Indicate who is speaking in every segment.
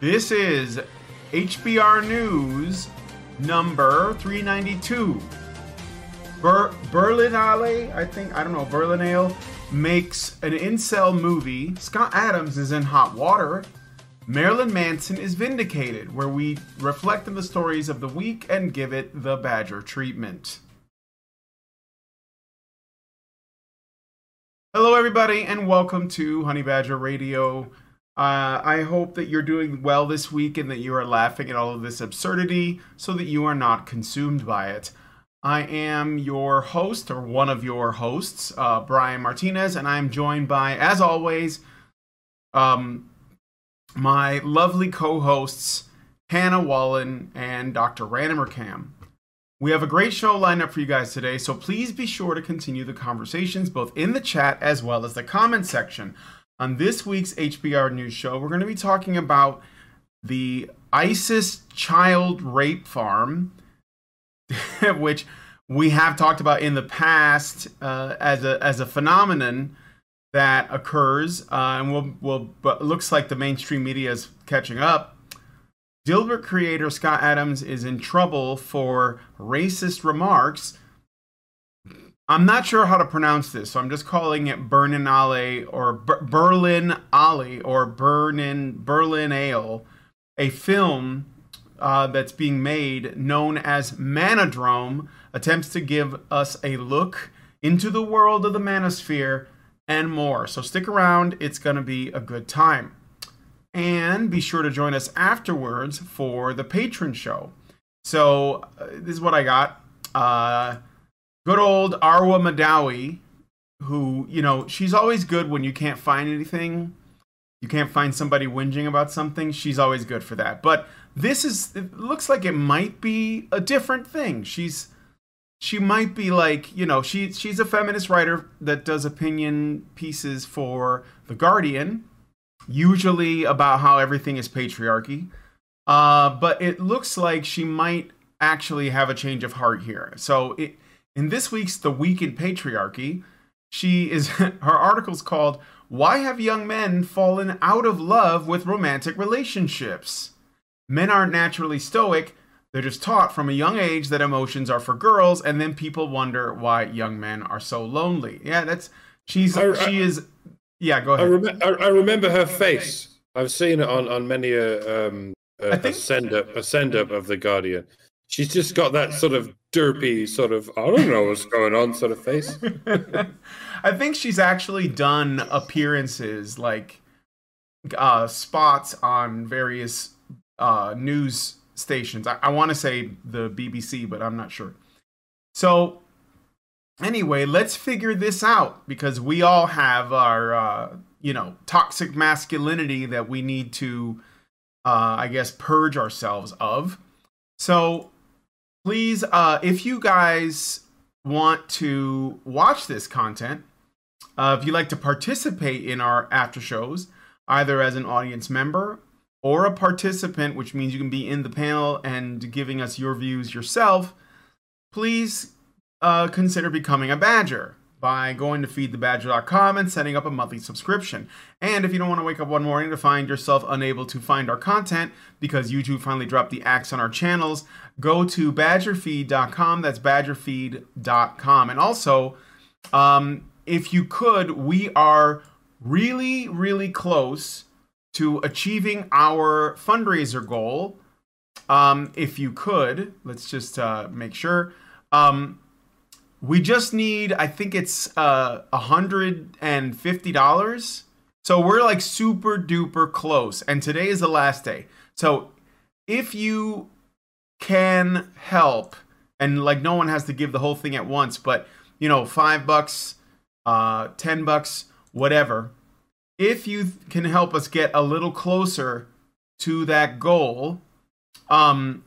Speaker 1: This is HBR News number 392. Ber- Berlinale, I think, I don't know, Berlinale makes an incel movie. Scott Adams is in hot water. Marilyn Manson is vindicated, where we reflect on the stories of the week and give it the Badger treatment. Hello, everybody, and welcome to Honey Badger Radio. Uh, I hope that you're doing well this week and that you are laughing at all of this absurdity so that you are not consumed by it. I am your host, or one of your hosts, uh, Brian Martinez, and I'm joined by, as always, um, my lovely co hosts, Hannah Wallen and Dr. Ranimer Cam. We have a great show lined up for you guys today, so please be sure to continue the conversations both in the chat as well as the comment section. On this week's HBR News Show, we're going to be talking about the ISIS child rape farm, which we have talked about in the past uh, as a as a phenomenon that occurs, uh, and will we'll but looks like the mainstream media is catching up. Dilbert creator Scott Adams is in trouble for racist remarks. I'm not sure how to pronounce this, so I'm just calling it Berlin Ale or Ber- Berlin Ale or Berlin Berlin Ale, a film uh, that's being made known as Manodrome attempts to give us a look into the world of the manosphere and more. So stick around, it's going to be a good time. And be sure to join us afterwards for the patron show. So, uh, this is what I got. Uh, good old Arwa Mahdawi, who, you know, she's always good when you can't find anything. You can't find somebody whinging about something. She's always good for that. But this is, it looks like it might be a different thing. She's, she might be like, you know, she she's a feminist writer that does opinion pieces for The Guardian usually about how everything is patriarchy. Uh, but it looks like she might actually have a change of heart here. So it, in this week's The Week in Patriarchy, she is her article's called Why Have Young Men Fallen Out of Love with Romantic Relationships? Men aren't naturally stoic, they're just taught from a young age that emotions are for girls, and then people wonder why young men are so lonely. Yeah, that's she's
Speaker 2: I-
Speaker 1: she is yeah, go
Speaker 2: I,
Speaker 1: ahead.
Speaker 2: rem- I, I remember her face. I've seen it on, on many a, um, a,
Speaker 1: I
Speaker 2: a
Speaker 1: think-
Speaker 2: send up a send up of the Guardian. She's just got that sort of derpy sort of I don't know what's going on sort of face.
Speaker 1: I think she's actually done appearances like uh, spots on various uh, news stations. I, I want to say the BBC, but I'm not sure. So, anyway, let's figure this out because we all have our, uh, you know, toxic masculinity that we need to, uh, I guess, purge ourselves of. So, please, uh, if you guys want to watch this content, uh, if you'd like to participate in our after shows, either as an audience member or a participant, which means you can be in the panel and giving us your views yourself, please uh, consider becoming a Badger by going to feedthebadger.com and setting up a monthly subscription. And if you don't want to wake up one morning to find yourself unable to find our content because YouTube finally dropped the axe on our channels, go to badgerfeed.com. That's badgerfeed.com. And also, um, if you could, we are really, really close to achieving our fundraiser goal. Um, if you could, let's just uh, make sure. Um, we just need, I think it's uh, $150. So we're like super duper close. And today is the last day. So if you can help, and like no one has to give the whole thing at once, but you know, five bucks, uh, 10 bucks, whatever. If you can help us get a little closer to that goal, um,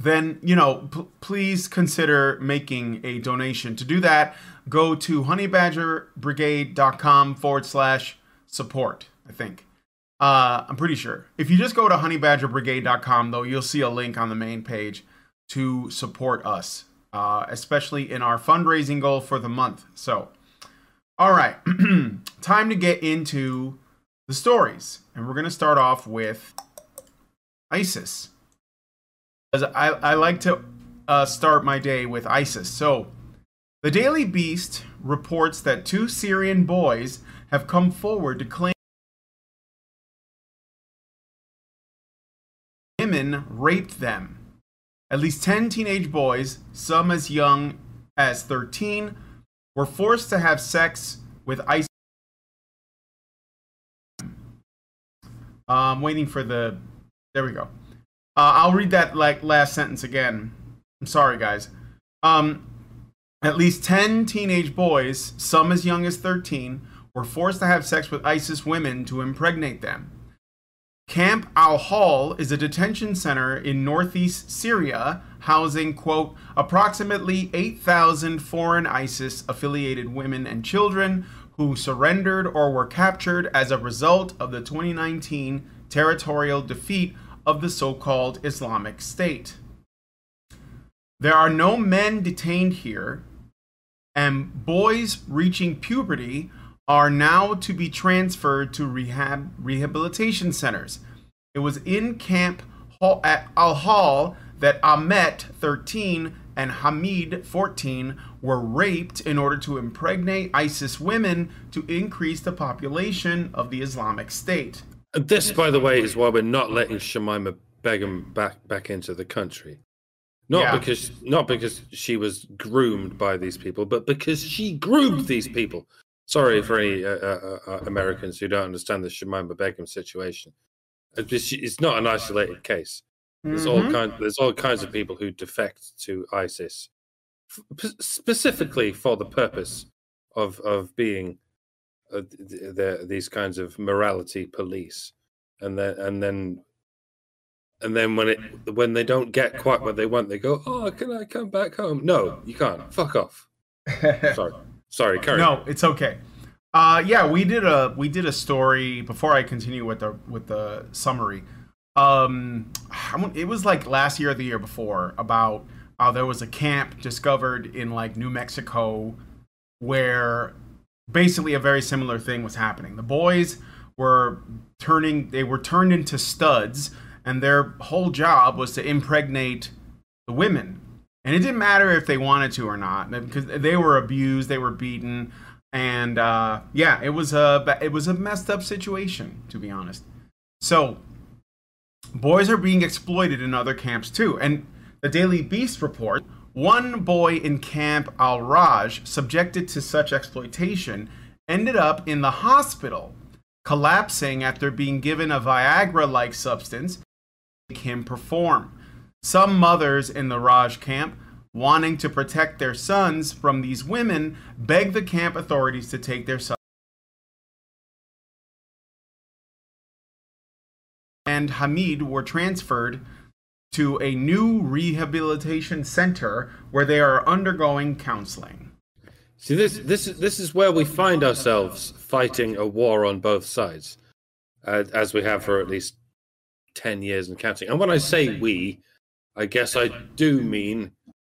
Speaker 1: then you know p- please consider making a donation. To do that go to honeybadgerbrigade.com forward slash support i think. Uh, i'm pretty sure. If you just go to honeybadgerbrigade.com though you'll see a link on the main page to support us uh, especially in our fundraising goal for the month. So all right. Time to get into the stories. And we're going to start off with ISIS. As I, I like to uh, start my day with ISIS. So, the Daily Beast reports that two Syrian boys have come forward to claim women raped them. At least 10 teenage boys, some as young as 13, were forced to have sex with ISIS. I'm waiting for the. There we go. Uh, I'll read that like last sentence again. I'm sorry, guys. Um, at least 10 teenage boys, some as young as 13, were forced to have sex with ISIS women to impregnate them. Camp Al Hol is a detention center in northeast Syria housing, quote, approximately 8,000 foreign ISIS affiliated women and children who surrendered or were captured as a result of the 2019 territorial defeat of the so called Islamic State. There are no men detained here, and boys reaching puberty are now to be transferred to rehab rehabilitation centers. It was in Camp at Al Hol that Ahmet, 13, and Hamid, 14, were raped in order to impregnate ISIS women to increase the population of the Islamic State.
Speaker 2: This, by the way, is why we're not letting Shamima Begum back back into the country. Not yeah. because not because she was groomed by these people, but because she groomed these people. Sorry for any uh, uh, uh, Americans who don't understand the Shamima Begum situation. It's not an isolated case. There's mm-hmm. all kinds. There's all kinds of people who defect to ISIS, f- specifically for the purpose of of being uh, the, the, these kinds of morality police, and then and then and then when it when they don't get quite what they want, they go, "Oh, can I come back home?" No, you can't. Fuck off. Sorry, sorry, Curry.
Speaker 1: No, it's okay. Uh, yeah, we did a we did a story before I continue with the with the summary. Um, it was like last year or the year before about how there was a camp discovered in like New Mexico where basically a very similar thing was happening. The boys were turning they were turned into studs and their whole job was to impregnate the women. And it didn't matter if they wanted to or not, because they were abused, they were beaten, and uh, yeah, it was a it was a messed up situation, to be honest. So, boys are being exploited in other camps too, and the Daily Beast report one boy in Camp Al Roj, subjected to such exploitation, ended up in the hospital, collapsing after being given a Viagra like substance to him perform. Some mothers in the Roj camp, wanting to protect their sons from these women, begged the camp authorities to take their sons. And Hamid were transferred to a new rehabilitation center where they are undergoing counseling.
Speaker 2: See, this this this is where we find ourselves fighting a war on both sides, uh, as we have for at least 10 years and counting. And when I say we, I guess I do mean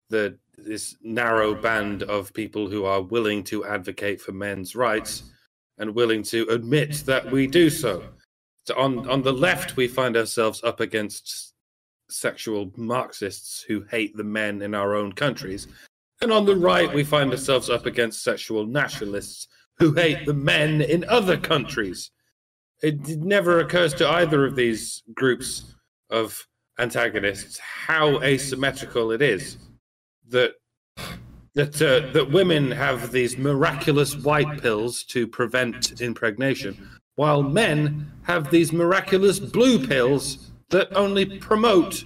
Speaker 2: that this narrow band of people who are willing to advocate for men's rights and willing to admit that we do so. so on, on the left, we find ourselves up against sexual Marxists who hate the men in our own countries. And on the right, we find ourselves up against sexual nationalists who hate the men in other countries it never occurs to either of these groups of antagonists how asymmetrical it is that that uh, that women have these miraculous white pills to prevent impregnation, while men have these miraculous blue pills that only promote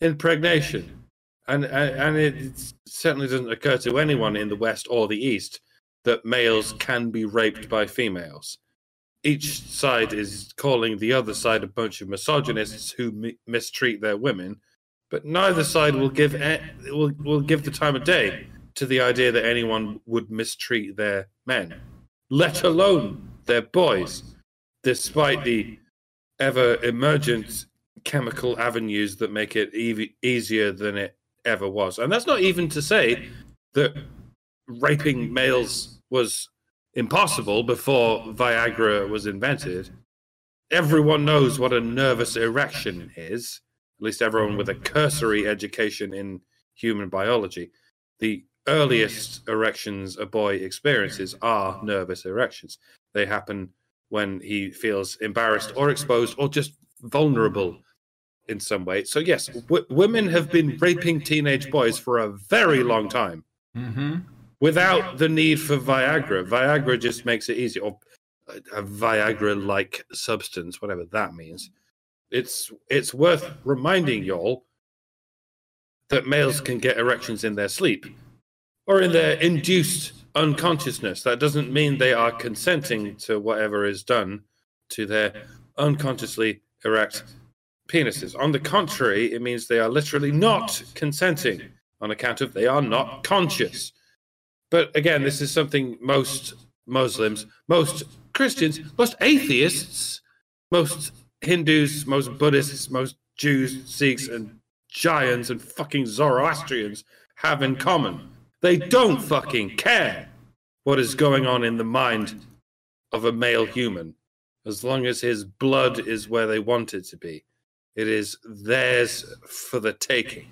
Speaker 2: impregnation. And, and it certainly doesn't occur to anyone in the West or the East that males can be raped by females each side is calling the other side a bunch of misogynists who mi- mistreat their women, but neither side will give will will give the time of day to the idea that anyone would mistreat their men, let alone their boys, despite the ever emergent chemical avenues that make it e- easier than it ever was. And that's not even to say that raping males was impossible before Viagra was invented. everyone knows what a nervous erection is. At least everyone with a cursory education in human biology. The earliest erections a boy experiences are nervous erections. They happen when he feels embarrassed or exposed or just vulnerable in some way. So, yes, w- women have been raping teenage boys for a very long time
Speaker 1: Mm-hmm.
Speaker 2: without the need for Viagra. Viagra just makes it easy, or a Viagra like substance, whatever that means. It's it's worth reminding y'all that males can get erections in their sleep or in their induced unconsciousness. That doesn't mean they are consenting to whatever is done to their unconsciously erect penises. On the contrary, it means they are literally not consenting on account of they are not conscious. But again, this is something most Muslims, most Christians, most atheists, most Hindus, most Buddhists, most Jews, Sikhs, and Jains and fucking Zoroastrians have in common. They don't fucking care what is going on in the mind of a male human as long as his blood is where they want it to be. It is theirs for the taking.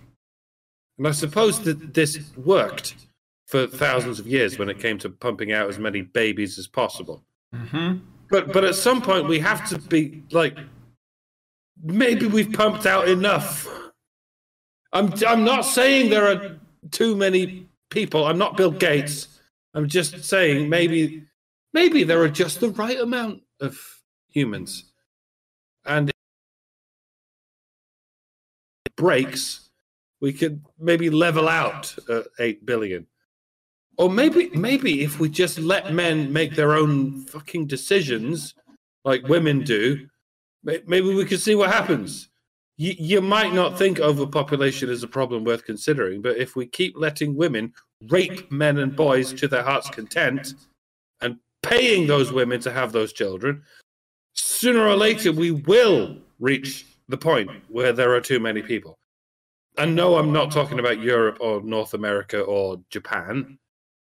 Speaker 2: And I suppose that this worked for thousands of years when it came to pumping out as many babies as possible.
Speaker 1: Mm-hmm.
Speaker 2: But but at some point we have to be like maybe we've pumped out enough. I'm I'm not saying there are too many people. I'm not Bill Gates. I'm just saying maybe maybe there are just the right amount of humans. And breaks, we could maybe level out uh, 8 billion. Or maybe maybe if we just let men make their own fucking decisions like women do, maybe we could see what happens. You, you might not think overpopulation is a problem worth considering, but if we keep letting women rape men and boys to their heart's content and paying those women to have those children, sooner or later we will reach the point where there are too many people. And no, I'm not talking about Europe or North America or Japan.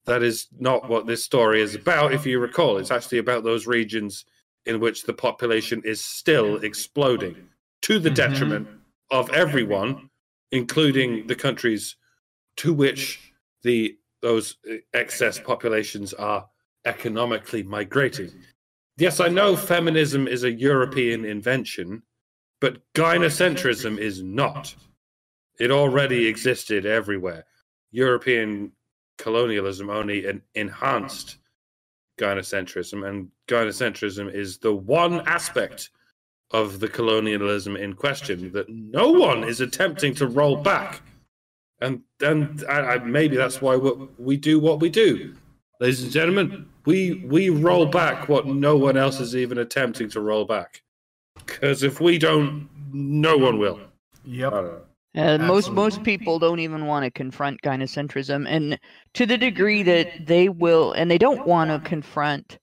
Speaker 2: That is not what this story is about, if you recall. It's actually about those regions in which the population is still exploding to the
Speaker 1: Mhm.
Speaker 2: detriment of everyone, including the countries to which the those excess populations are economically migrating. Yes, I know feminism is a European invention, but gynocentrism is not. It already existed everywhere. European colonialism only enhanced gynocentrism, and gynocentrism is the one aspect of the colonialism in question that no one is attempting to roll back. And and I, I, maybe that's why we, we do what we do, ladies and gentlemen. We we roll back what no one else is even attempting to roll back. Because if we don't, no one will.
Speaker 1: Yep.
Speaker 2: I don't know.
Speaker 3: Uh, most most people don't even want to confront gynocentrism, and to the degree that they will, and they don't want to confront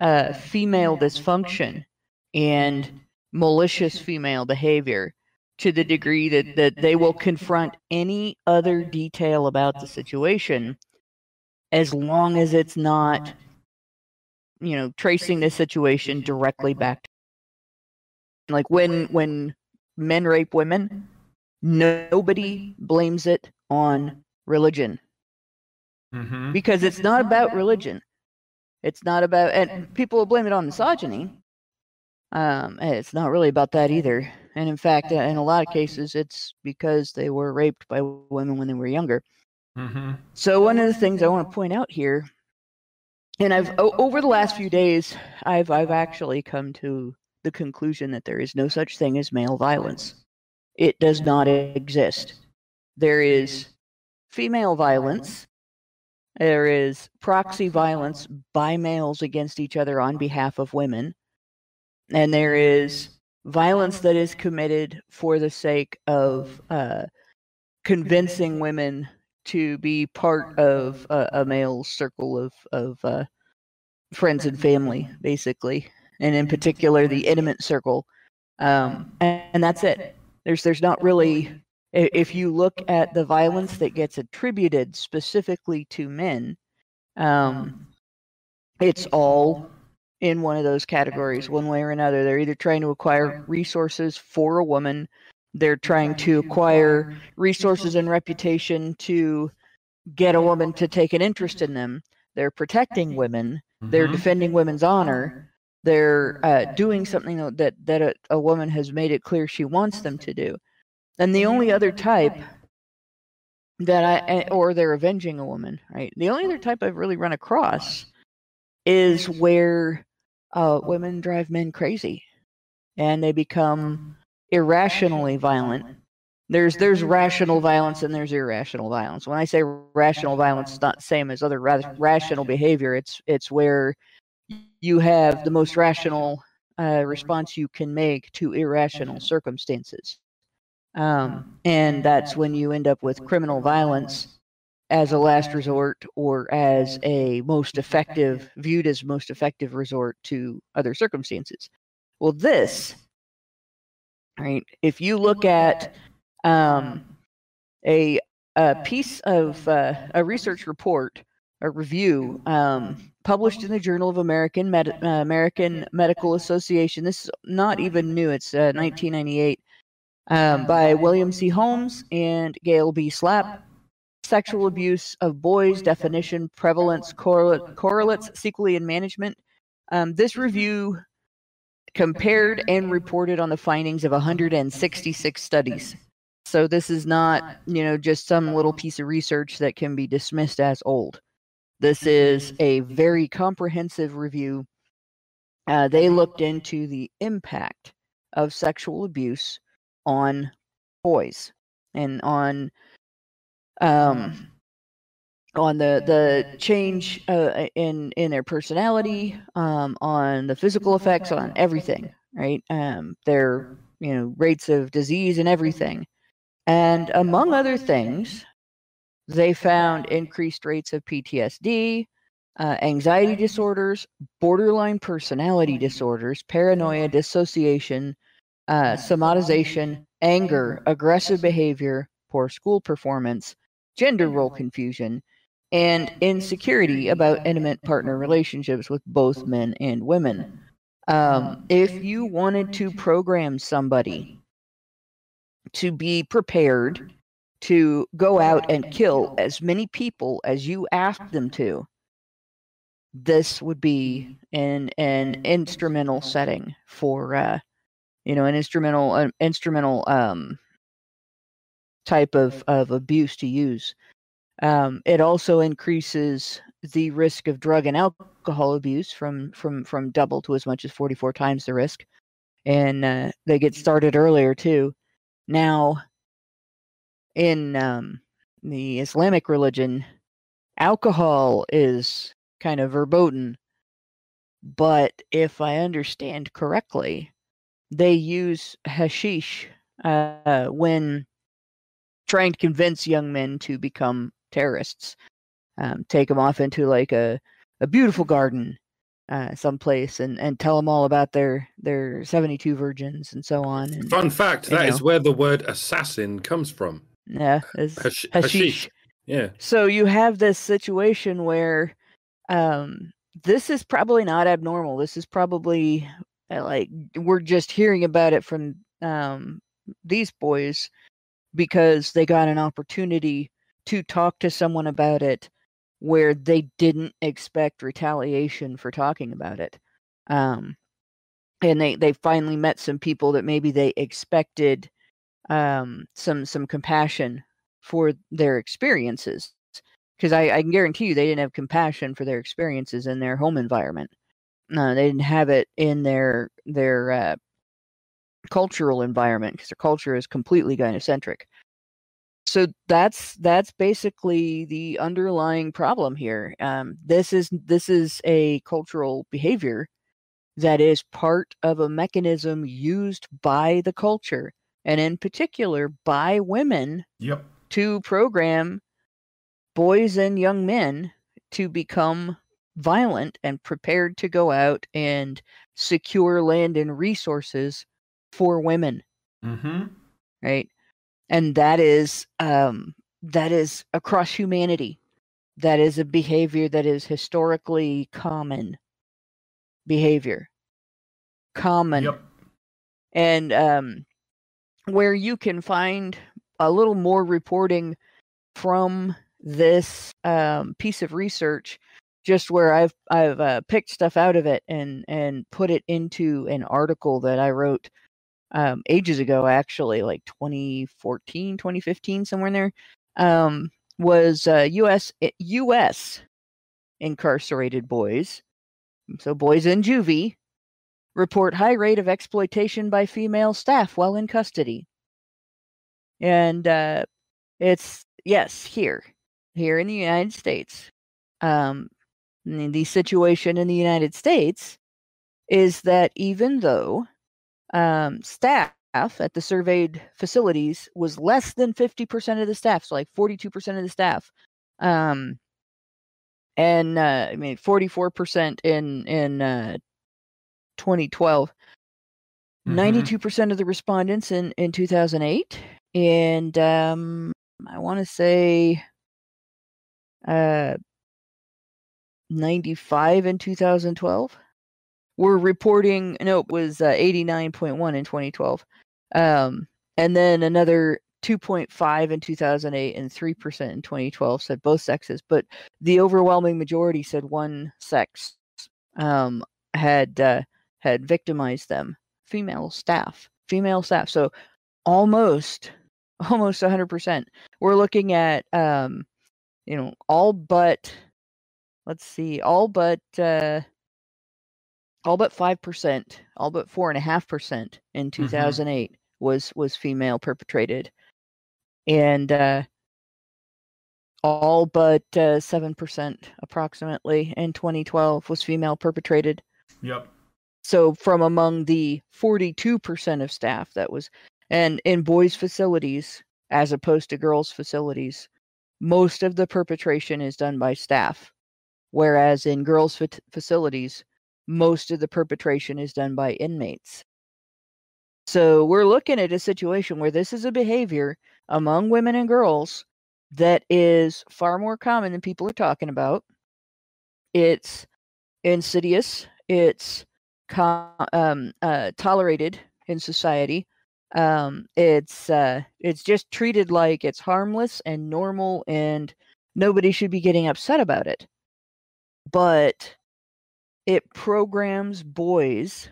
Speaker 3: uh, female dysfunction and malicious female behavior, to the degree that that they will confront any other detail about the situation, as long as it's not, you know, tracing the situation directly back. Like when when men rape women nobody blames it on religion
Speaker 1: Mm-hmm.
Speaker 3: because it's not about religion. It's not about, and people will blame it on misogyny. Um, it's not really about that either. And in fact, uh, in a lot of cases, it's because they were raped by women when they were younger.
Speaker 1: Mm-hmm.
Speaker 3: So one of the things I want to point out here, and I've over the last few days, I've I've actually come to the conclusion that there is no such thing as male violence. It does not exist. There is female violence. There is proxy violence by males against each other on behalf of women. And there is violence. that is committed for the sake of uh, convincing women to be part of a, a male's circle of, of uh, friends and family, basically, and in particular the intimate circle. Um, and, and that's it. There's there's not really if you look at the violence that gets attributed specifically to men, um, it's all in one of those categories, one way or another. They're either trying to acquire resources for a woman, they're trying to acquire resources and reputation to get a woman to take an interest in them. They're protecting women. They're
Speaker 1: Mhm.
Speaker 3: defending women's honor. They're uh, doing something that that a, a woman has made it clear she wants them to do. And the only other type that I eh, or they're avenging a woman, right? The only other type I've really run across is where uh, women drive men crazy, and they become irrationally violent. There's there's rational violence and there's irrational violence. When I say rational violence, it's not the same as other ra- rational behavior. It's it's where you have the most rational uh, response you can make to irrational circumstances. Um, and that's when you end up with criminal violence as a last resort or as a most effective, viewed as most effective resort to other circumstances. Well, this, right, if you look at um, a, a piece of uh, a research report, a review um, published in the Journal of American Med- uh, American Medical Association. This is not even new; it's uh, 1998 um, by William C. Holmes and Gail B. Slap. Sexual abuse of boys, definition, prevalence, correlate, correlates, sequelae, and management. Um, this review compared and reported on the findings of 166 studies. So this is not, you know, just some little piece of research that can be dismissed as old. This is a very comprehensive review. Uh, they looked into the impact of sexual abuse on boys and on um, on the the change uh, in in their personality, um, on the physical effects, on everything. Right, um, their you know rates of disease and everything, and among other things, they found increased rates of PTSD, uh, anxiety disorders, borderline personality disorders, paranoia, dissociation, uh, somatization, anger, aggressive behavior, poor school performance, gender role confusion, and insecurity about intimate partner relationships with both men and women. Um, if you wanted to program somebody to be prepared to go out and kill as many people as you asked them to, this would be an an instrumental setting for uh, you know an instrumental an instrumental um, type of of abuse to use. Um, it also increases the risk of drug and alcohol abuse from from from double to as much as 44 times the risk. And uh, they get started earlier too. Now in um, the islamic religion alcohol is kind of verboten but if i understand correctly they use hashish uh, when trying to convince young men to become terrorists um, take them off into like a, a beautiful garden uh, someplace and, and tell them all about their their 72 virgins and so on and
Speaker 2: Fun fact: that is
Speaker 3: know.
Speaker 2: where the word assassin comes from.
Speaker 3: Yeah it's
Speaker 2: Hash-
Speaker 3: hashish.
Speaker 2: hashish. Yeah.
Speaker 3: so you have this situation where um this is probably not abnormal this is probably uh, like we're just hearing about it from um these boys because they got an opportunity to talk to someone about it where they didn't expect retaliation for talking about it um and they they finally met some people that maybe they expected um some some compassion for their experiences because I, I can guarantee you they didn't have compassion for their experiences in their home environment. No they didn't have it in their their uh, cultural environment because their culture is completely gynocentric. So that's that's basically the underlying problem here. Um, this is this is a cultural behavior that is part of a mechanism used by the culture and in particular by women
Speaker 1: Yep.
Speaker 3: to program boys and young men to become violent and prepared to go out and secure land and resources for women
Speaker 1: Mm-hmm.
Speaker 3: right and that is um that is across humanity that is a behavior that is historically common behavior, common,
Speaker 1: Yep.
Speaker 3: and um, where you can find a little more reporting from this um, piece of research just where i've i've uh, picked stuff out of it and and put it into an article that i wrote um, ages ago actually like 2014 2015 somewhere in there um, was uh, us us incarcerated boys so boys in juvie report high rate of exploitation by female staff while in custody. And uh, it's yes here here in the united states um, the situation in the united states is that even though um, staff at the surveyed facilities was less than 50% of the staff so like 42% of the staff um, and uh, i mean 44% in in uh, 2012
Speaker 1: Mhm.
Speaker 3: 92% of the respondents in in 2008 and um i want to say uh 95 in 2012 were reporting no it was uh, 89.1 in 2012 um and then another 2.5 in 2008 and 3% in 2012 said both sexes but the overwhelming majority said one sex um had uh, had victimized them female staff female staff. So almost almost 100% we're looking at um you know all but let's see all but uh all but 5% all but 4.5% in 2008 was was female perpetrated. And uh all but uh, 7% approximately in 2012 was female perpetrated.
Speaker 1: Yep.
Speaker 3: So from among the 42% of staff that was and in boys facilities as opposed to girls facilities most of the perpetration is done by staff whereas in girls fa- facilities most of the perpetration is done by inmates. So we're looking at a situation where this is a behavior among women and girls that is far more common than people are talking about. It's insidious it's um, uh, tolerated in society. Um, it's uh, it's just treated like it's harmless and normal, and nobody should be getting upset about it. But it programs boys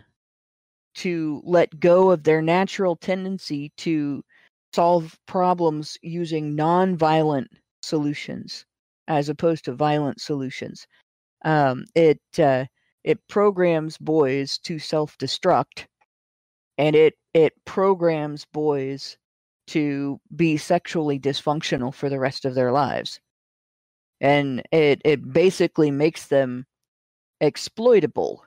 Speaker 3: to let go of their natural tendency to solve problems using non-violent solutions as opposed to violent solutions. Um, it uh, it programs boys to self-destruct and it it programs boys to be sexually dysfunctional for the rest of their lives and it it basically makes them exploitable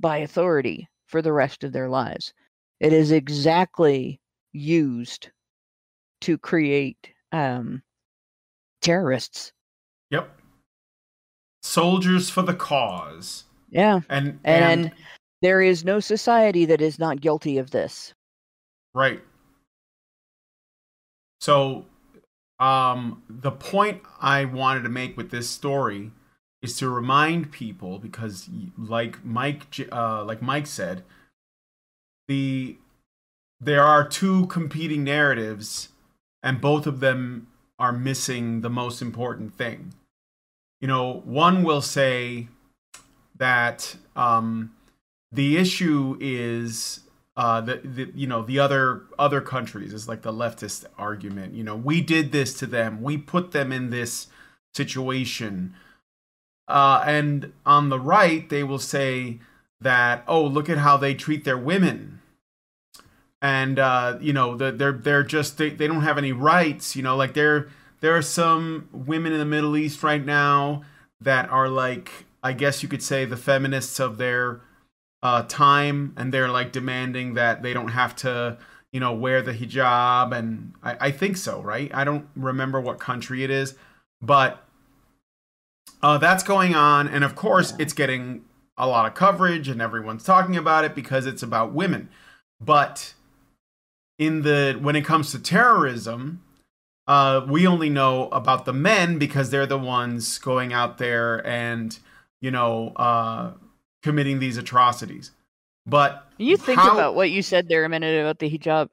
Speaker 3: by authority for the rest of their lives it is exactly used to create um terrorists
Speaker 1: Yep. Soldiers for the cause.
Speaker 3: Yeah
Speaker 1: And
Speaker 3: and
Speaker 1: and
Speaker 3: there is no society that is not guilty of this
Speaker 1: Right. So, um, the point I wanted to make with this story is to remind people because, like Mike, uh, like Mike said, the there are two competing narratives, and both of them are missing the most important thing. You know, one will say that um, the issue is uh, the, the you know the other other countries is like the leftist argument. You know, we did this to them. We put them in this situation. Uh, and on the right, they will say that oh, look at how they treat their women. And uh, you know, the, they're they're just they, they don't have any rights. You know, like there there are some women in the Middle East right now that are like I guess you could say the feminists of their uh, time, and they're like demanding that they don't have to, you know, wear the hijab, and I, I think so, right? I don't remember what country it is, but uh, that's going on, and of course, it's getting a lot of coverage, and everyone's talking about it because it's about women. But in the when it comes to terrorism, uh, we only know about the men because they're the ones going out there and you know uh, committing these atrocities. But
Speaker 3: You think
Speaker 1: how-
Speaker 3: about what you said there a minute about the hijab.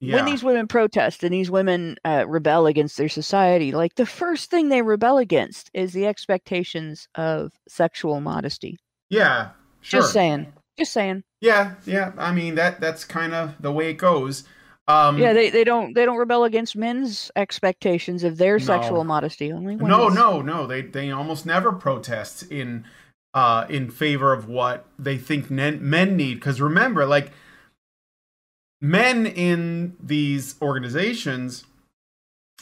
Speaker 1: yeah,
Speaker 3: When these women protest and these women uh, rebel against their society, like the first thing they rebel against is the expectations of sexual modesty.
Speaker 1: yeah, sure.
Speaker 3: Just saying. Just saying.
Speaker 1: Yeah, yeah. I mean that that's kind of the way it goes. Um,
Speaker 3: yeah, they, they don't they don't rebel against men's expectations of their
Speaker 1: No.
Speaker 3: sexual modesty. Only women's.
Speaker 1: no, no, no. They they almost never protest in uh in favor of what they think men, men need. Because remember, like men in these organizations,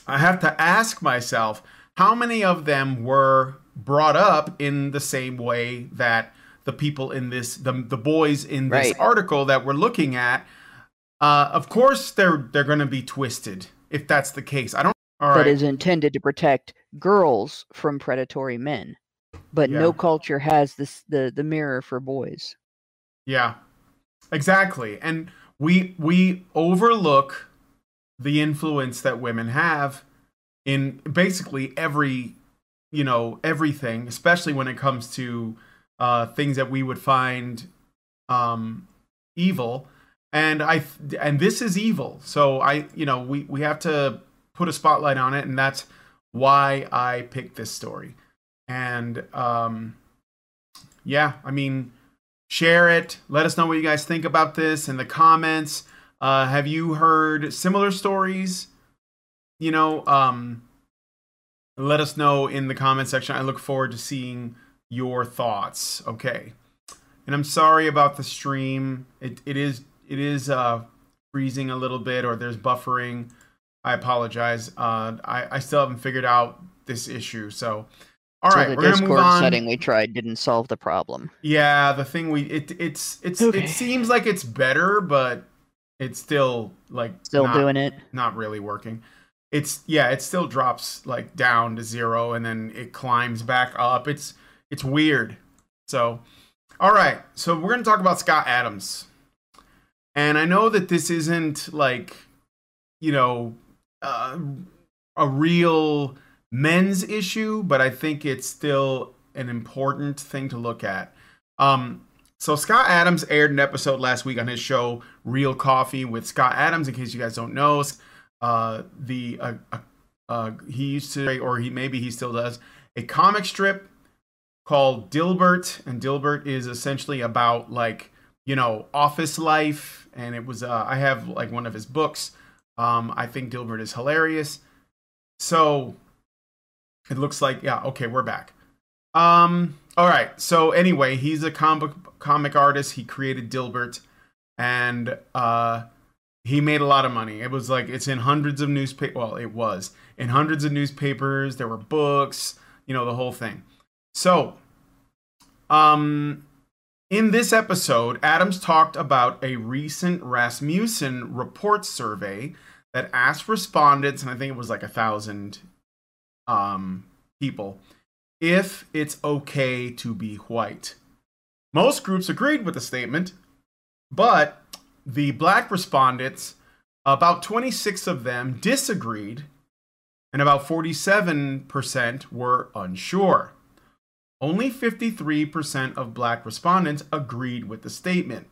Speaker 1: I have to ask myself how many of them were brought up in the same way that the people in this the the boys in this
Speaker 3: Right.
Speaker 1: article that we're looking at. Uh, of course, they're they're going to be twisted if that's the case. I don't. All
Speaker 3: that
Speaker 1: right.
Speaker 3: is intended to protect girls from predatory men. But
Speaker 1: Yeah.
Speaker 3: no culture has this the the mirror for boys.
Speaker 1: Yeah, exactly. And we we overlook the influence that women have in basically every you know everything, especially when it comes to uh, things that we would find um, evil. And I and this is evil. So I you know we we have to put a spotlight on it, and that's why I picked this story. And um, yeah, I mean share it. Let us know what you guys think about this in the comments. Uh, have you heard similar stories? You know, um, let us know in the comment section. I look forward to seeing your thoughts. Okay, and I'm sorry about the stream. It it is it is uh, freezing a little bit, or there's buffering. I apologize. Uh, I I still haven't figured out this issue. So, all right,
Speaker 3: so the
Speaker 1: we're gonna move
Speaker 3: Discord
Speaker 1: on.
Speaker 3: setting we tried didn't solve the problem.
Speaker 1: Yeah, the thing we it it's it's
Speaker 3: Okay.
Speaker 1: it seems like it's better, but it's still like
Speaker 3: Still
Speaker 1: not,
Speaker 3: doing it.
Speaker 1: not really working. It's yeah, it still drops like down to zero and then it climbs back up. It's it's weird. So, all right, so we're gonna talk about Scott Adams, and I know that this isn't like you know uh, a real men's issue, but I think it's still an important thing to look at. Um, so Scott Adams aired an episode last week on his show Real Coffee with Scott Adams. In case you guys don't know, uh, the uh, uh, uh, he used to, or he maybe he still does, a comic strip called Dilbert, and Dilbert is essentially about like you know office life, and it was uh, I have like one of his books. Um, I think Dilbert is hilarious. So it looks like yeah, okay, we're back. Um, all right. So anyway, he's a comic comic artist. He created Dilbert, and uh, he made a lot of money. It was like it's in hundreds of newspaper. Well, it was in hundreds of newspapers. There were books. You know the whole thing. So, um, in this episode, Adams talked about a recent Rasmussen report survey that asked respondents, and I think it was like a thousand um, people, if it's okay to be white. Most groups agreed with the statement, but the black respondents, about 26 of them disagreed, and about 47% were unsure. Only 53% of black respondents agreed with the statement.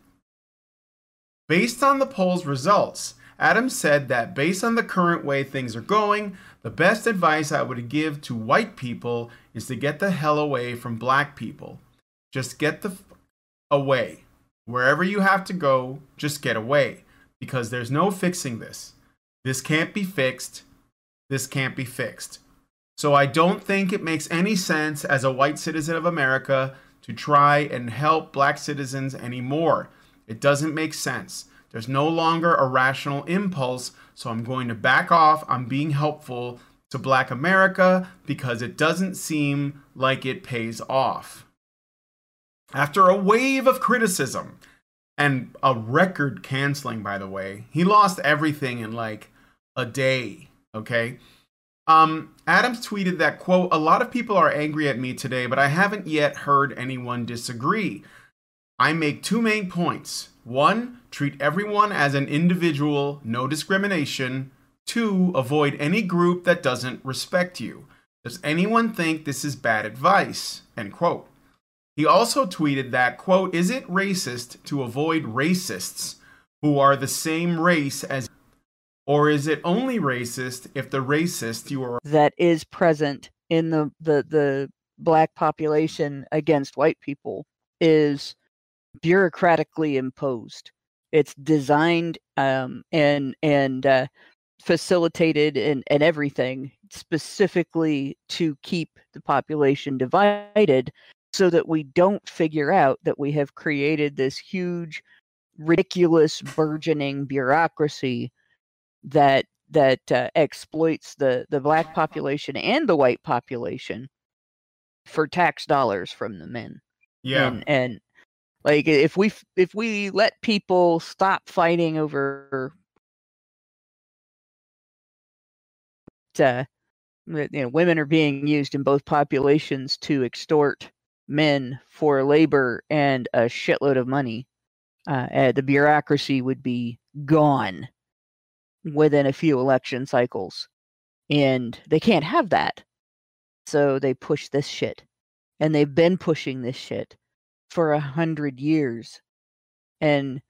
Speaker 1: Based on the poll's results, Adams said that based on the current way things are going, the best advice I would give to white people is to get the hell away from black people. Just get the away. Wherever you have to go, just get away. Because there's no fixing this. This can't be fixed. This can't be fixed. So I don't think it makes any sense as a white citizen of America to try and help black citizens anymore. It doesn't make sense. There's no longer a rational impulse, so I'm going to back off on being helpful to black America because it doesn't seem like it pays off. After a wave of criticism and a record canceling, by the way, he lost everything in like a day, okay? Um, Adams tweeted that, quote, a lot of people are angry at me today, but I haven't yet heard anyone disagree. I make two main points. One, treat everyone as an individual, no discrimination. Two, avoid any group that doesn't respect you. Does anyone think this is bad advice? End quote. He also tweeted that, quote, is it racist to avoid racists who are the same race as or is it only racist if the racist you are
Speaker 3: that is present in the the the black population against white people is bureaucratically imposed. It's designed um, and and uh, facilitated and, and everything specifically to keep the population divided so that we don't figure out that we have created this huge ridiculous burgeoning bureaucracy that that uh, exploits the the black population and the white population for tax dollars from the men.
Speaker 1: Yeah.
Speaker 3: And, and like if we if we let people stop fighting over uh, you know women are being used in both populations to extort men for labor and a shitload of money uh, uh, the bureaucracy would be gone within a few election cycles and they can't have that. So they push this shit and they've been pushing this shit for a hundred years and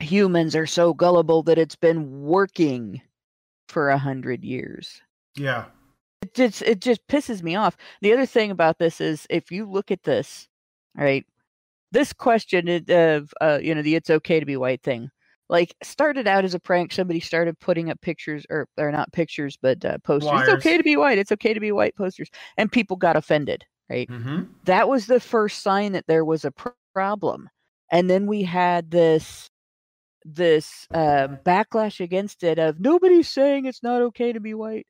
Speaker 3: humans are so gullible that it's been working for a hundred years.
Speaker 1: Yeah.
Speaker 3: It just it just pisses me off. The other thing about this is if you look at this right this question of uh, you know the it's okay to be white thing like started out as a prank somebody started putting up pictures or or not pictures but uh, posters.
Speaker 1: Flyers.
Speaker 3: it's okay to be white. It's okay to be white posters. And people got offended right?
Speaker 1: Mm-hmm.
Speaker 3: that was the first sign that there was a pr- problem. And then we had this this uh, backlash against it of nobody's saying it's not okay to be white.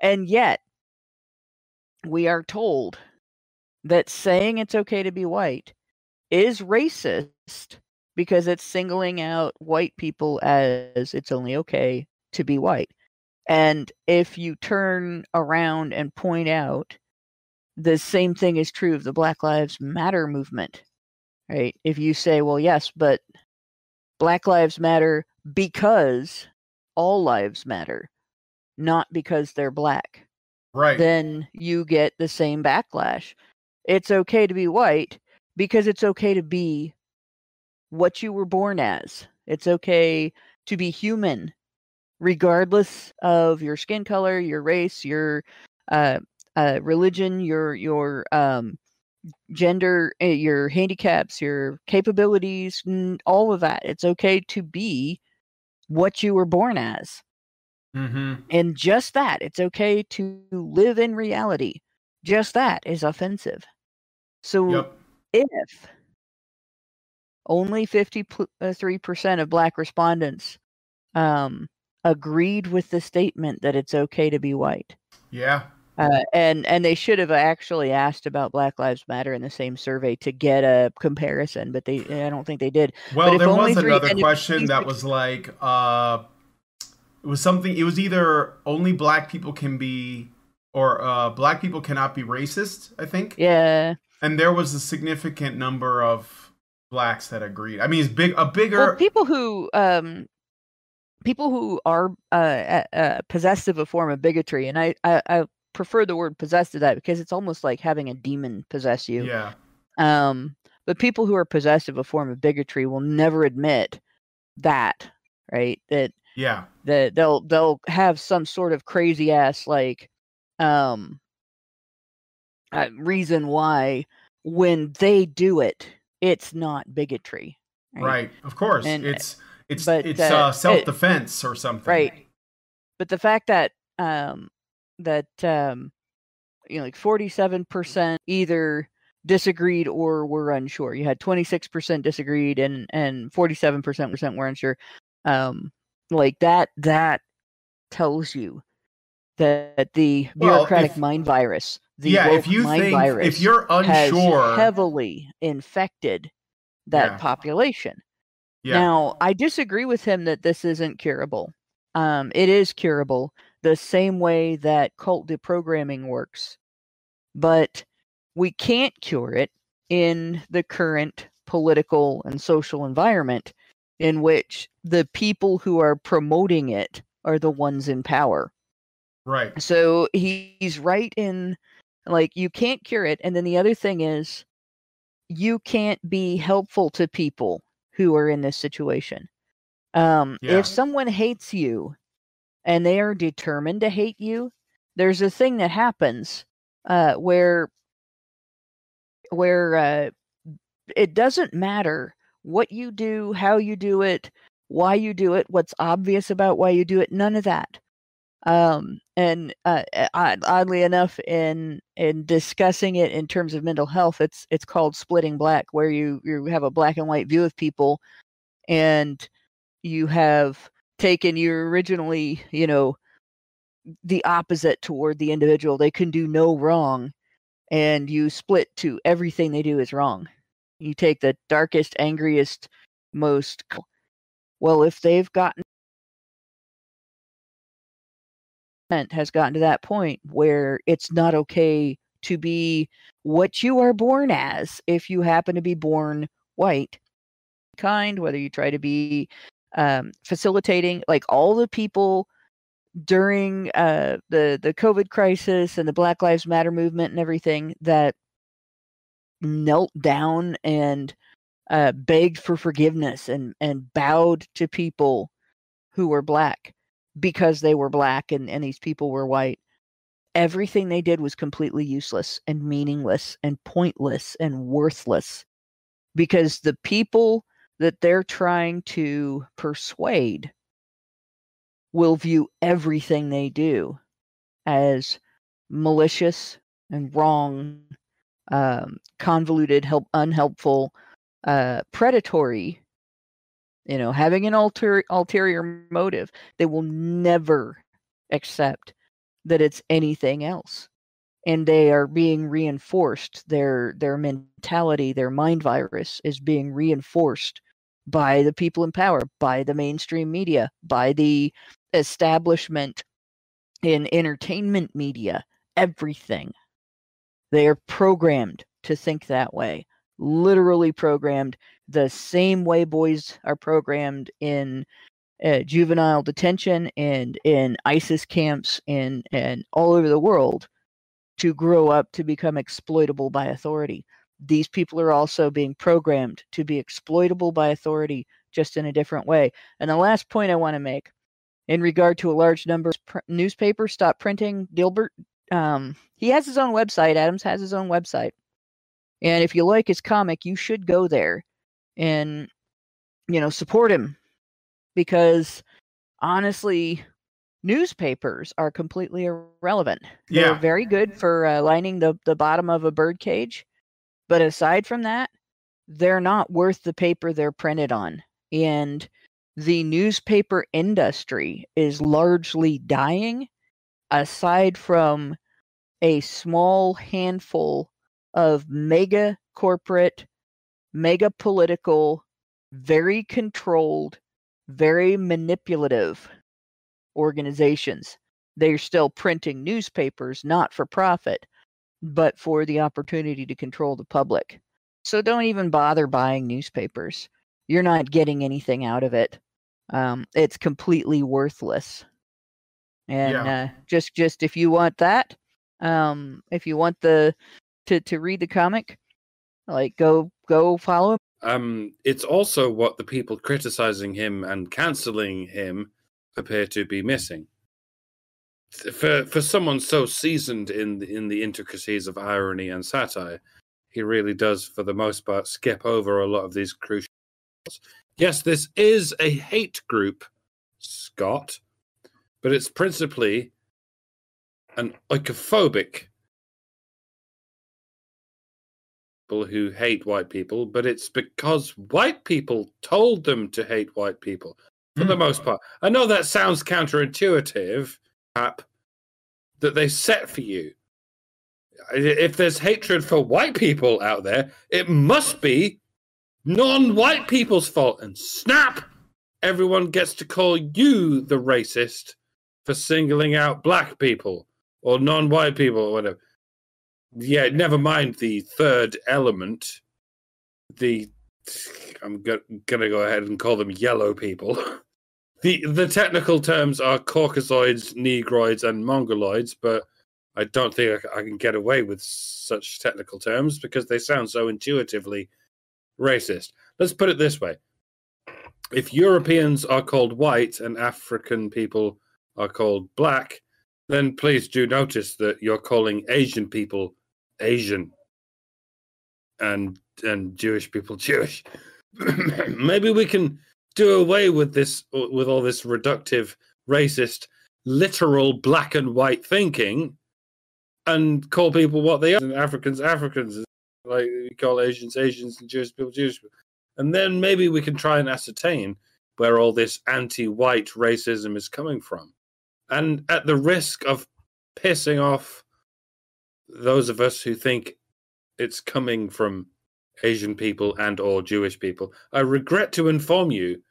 Speaker 3: And yet we are told that saying it's okay to be white is racist because it's singling out white people as it's only okay to be white. And if you turn around and point out the same thing is true of the Black Lives Matter movement, right? If you say, well, yes, but Black Lives Matter because all lives matter, not because they're black,
Speaker 1: right
Speaker 3: then you get the same backlash. It's okay to be white because it's okay to be what you were born as. It's okay to be human, regardless of your skin color, your race, your uh, uh, religion, your your um, gender, uh, your handicaps, your capabilities, all of that. It's okay to be what you were born as.
Speaker 1: mm-hmm.
Speaker 3: And just that, it's okay to live in reality. Just that is offensive. So
Speaker 1: yep
Speaker 3: if only 53% of black respondents um, agreed with the statement that it's okay to be white.
Speaker 1: yeah
Speaker 3: Uh, and and they should have actually asked about Black Lives Matter in the same survey to get a comparison, but they I don't think they did.
Speaker 1: well
Speaker 3: if
Speaker 1: there was another question that was like uh it was something it was either only black people can be or uh black people cannot be racist i think
Speaker 3: Yeah,
Speaker 1: and there was a significant number of blacks that agreed i mean it's big a bigger
Speaker 3: well, people who um people who are uh, uh, possessive of form of bigotry, and I, I I prefer the word possessed to that because it's almost like having a demon possess you.
Speaker 1: yeah
Speaker 3: Um, but people who are possessed of a form of bigotry will never admit that, right? That
Speaker 1: yeah
Speaker 3: that they'll they'll have some sort of crazy ass like um uh, reason why when they do it, it's not bigotry.
Speaker 1: right of course
Speaker 3: And-
Speaker 1: it's it's
Speaker 3: but,
Speaker 1: it's
Speaker 3: uh,
Speaker 1: uh, self-defense or something
Speaker 3: Right. But the fact that um that um you know like 47% either disagreed or were unsure. You had 26% disagreed and and 47% were unsure. Um like that that tells you that the
Speaker 1: Well,
Speaker 3: bureaucratic
Speaker 1: if-
Speaker 3: mind virus, the
Speaker 1: yeah if you think if you're unsure
Speaker 3: heavily infected that
Speaker 1: Yeah.
Speaker 3: population.
Speaker 1: yeah
Speaker 3: Now, I disagree with him that this isn't curable. Um, it is curable the same way that cult deprogramming works, but we can't cure it in the current political and social environment in which the people who are promoting it are the ones in power.
Speaker 1: right
Speaker 3: So he's right in like you can't cure it. And then the other thing is you can't be helpful to people who are in this situation. Um,
Speaker 1: Yeah.
Speaker 3: If someone hates you and they are determined to hate you, there's a thing that happens uh, where where uh, it doesn't matter what you do, how you do it, why you do it, what's obvious about why you do it. None of that. Um, and uh, uh, oddly enough, in in discussing it in terms of mental health, it's it's called splitting black, where you you have a black and white view of people, and you have taken you originally, you know, the opposite toward the individual. They can do no wrong, and you split to everything they do is wrong. You take the darkest, angriest, most well, if they've gotten has gotten to that point where it's not okay to be what you are born as if you happen to be born white kind whether you try to be um, facilitating like all the people during uh, the the covid crisis and the black lives matter movement and everything that knelt down and uh, begged for forgiveness and and bowed to people who were black because they were black and, and these people were white. Everything they did was completely useless and meaningless and pointless and worthless because the people that they're trying to persuade will view everything they do as malicious and wrong, um, convoluted, help, unhelpful, uh, predatory, you know, having an ulterior motive. They will never accept that it's anything else. And they are being reinforced. Their their mentality, their mind virus is being reinforced by the people in power, by the mainstream media, by the establishment in entertainment media, everything. They are programmed to think that way, literally programmed the same way boys are programmed in uh, juvenile detention and in ISIS camps and, and all over the world to grow up to become exploitable by authority. These people are also being programmed to be exploitable by authority just in a different way. And the last point I want to make in regard to a large number of pr- newspapers stop printing Dilbert um, he has his own website Adams has his own website and if you like his comic you should go there and you know support him. Because honestly newspapers are completely irrelevant. They're
Speaker 1: Yeah.
Speaker 3: very good for uh, lining the, the bottom of a bird cage but aside from that they're not worth the paper they're printed on. And the newspaper industry is largely dying aside from a small handful of mega corporate mega political, very controlled, very manipulative organizations. They're still printing newspapers, not for profit, but for the opportunity to control the public. So don't even bother buying newspapers. You're not getting anything out of it. Um, it's completely worthless. And
Speaker 1: Yeah.
Speaker 3: uh, just just if you want that, um, if you want the to to read the comic, like go go follow him.
Speaker 2: Um, it's also what the people criticizing him and canceling him appear to be missing. For for someone so seasoned in in the intricacies of irony and satire, he really does, for the most part, skip over a lot of these crucial. Yes, this is a hate group, Scott, but it's principally an oikophobic people who hate white people, but it's because white people told them to hate white people for the
Speaker 1: Hmm.
Speaker 2: most part. I know that sounds counterintuitive, Hap, that they set for you. If there's hatred for white people out there, it must be non white people's fault. And snap! Everyone gets to call you the racist for singling out black people or non white people or whatever yeah, never mind the third element. The I'm go- gonna go ahead and call them yellow people. the The technical terms are Caucasoids, Negroids, and Mongoloids, but I don't think I can get away with such technical terms because they sound so intuitively racist. Let's put it this way if Europeans are called white and African people are called black, then please do notice that you're calling Asian people Asian and and Jewish people Jewish. Maybe we can do away with this with all this reductive racist literal black and white thinking and call people what they are and Africans Africans like we call Asians Asians and Jewish people Jewish people. And then maybe we can try and ascertain where all this anti-white racism is coming from. And at the risk of pissing off those of us who think it's coming from Asian people and or Jewish people, I regret to inform you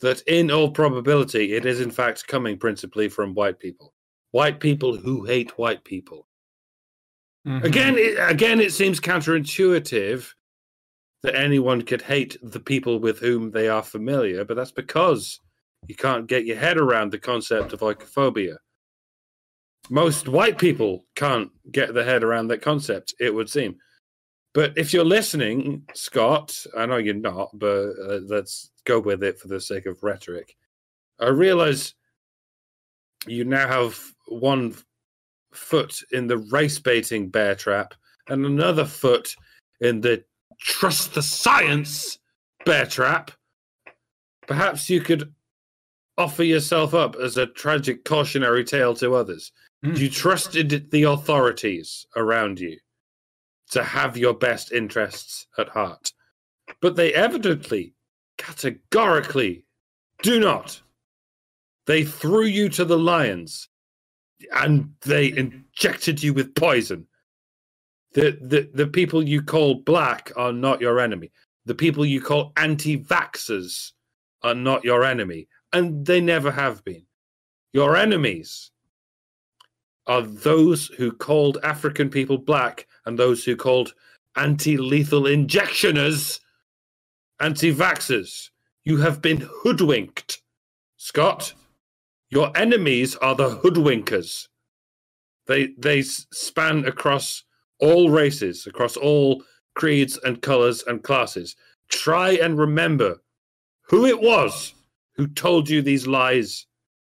Speaker 2: that in all probability it is in fact coming principally from white people. White people who hate white people. Mm-hmm. Again, it, again, it seems counterintuitive that anyone could hate the people with whom they are familiar, but that's because you can't get your head around the concept of oikophobia. Most white people can't get their head around that concept, it would seem. But if you're listening, Scott, I know you're not, but uh, let's go with it for the sake of rhetoric. I realize you now have one foot in the race baiting bear trap and another foot in the trust the science bear trap. Perhaps you could offer yourself up as a tragic cautionary tale to others. Mm. You trusted the authorities around you to have your best interests at heart, but they evidently, categorically, do not. They threw you to the lions and they injected you with poison. The, the, the people you call black are not your enemy. The people you call anti vaxxers are not your enemy, and they never have been. Your enemies are those who called African people black and those who called anti lethal injectioners anti vaxxers. You have been hoodwinked, Scott. Your enemies are the hoodwinkers. They they span across all races, across all creeds and colors and classes. Try and remember who it was who told you these lies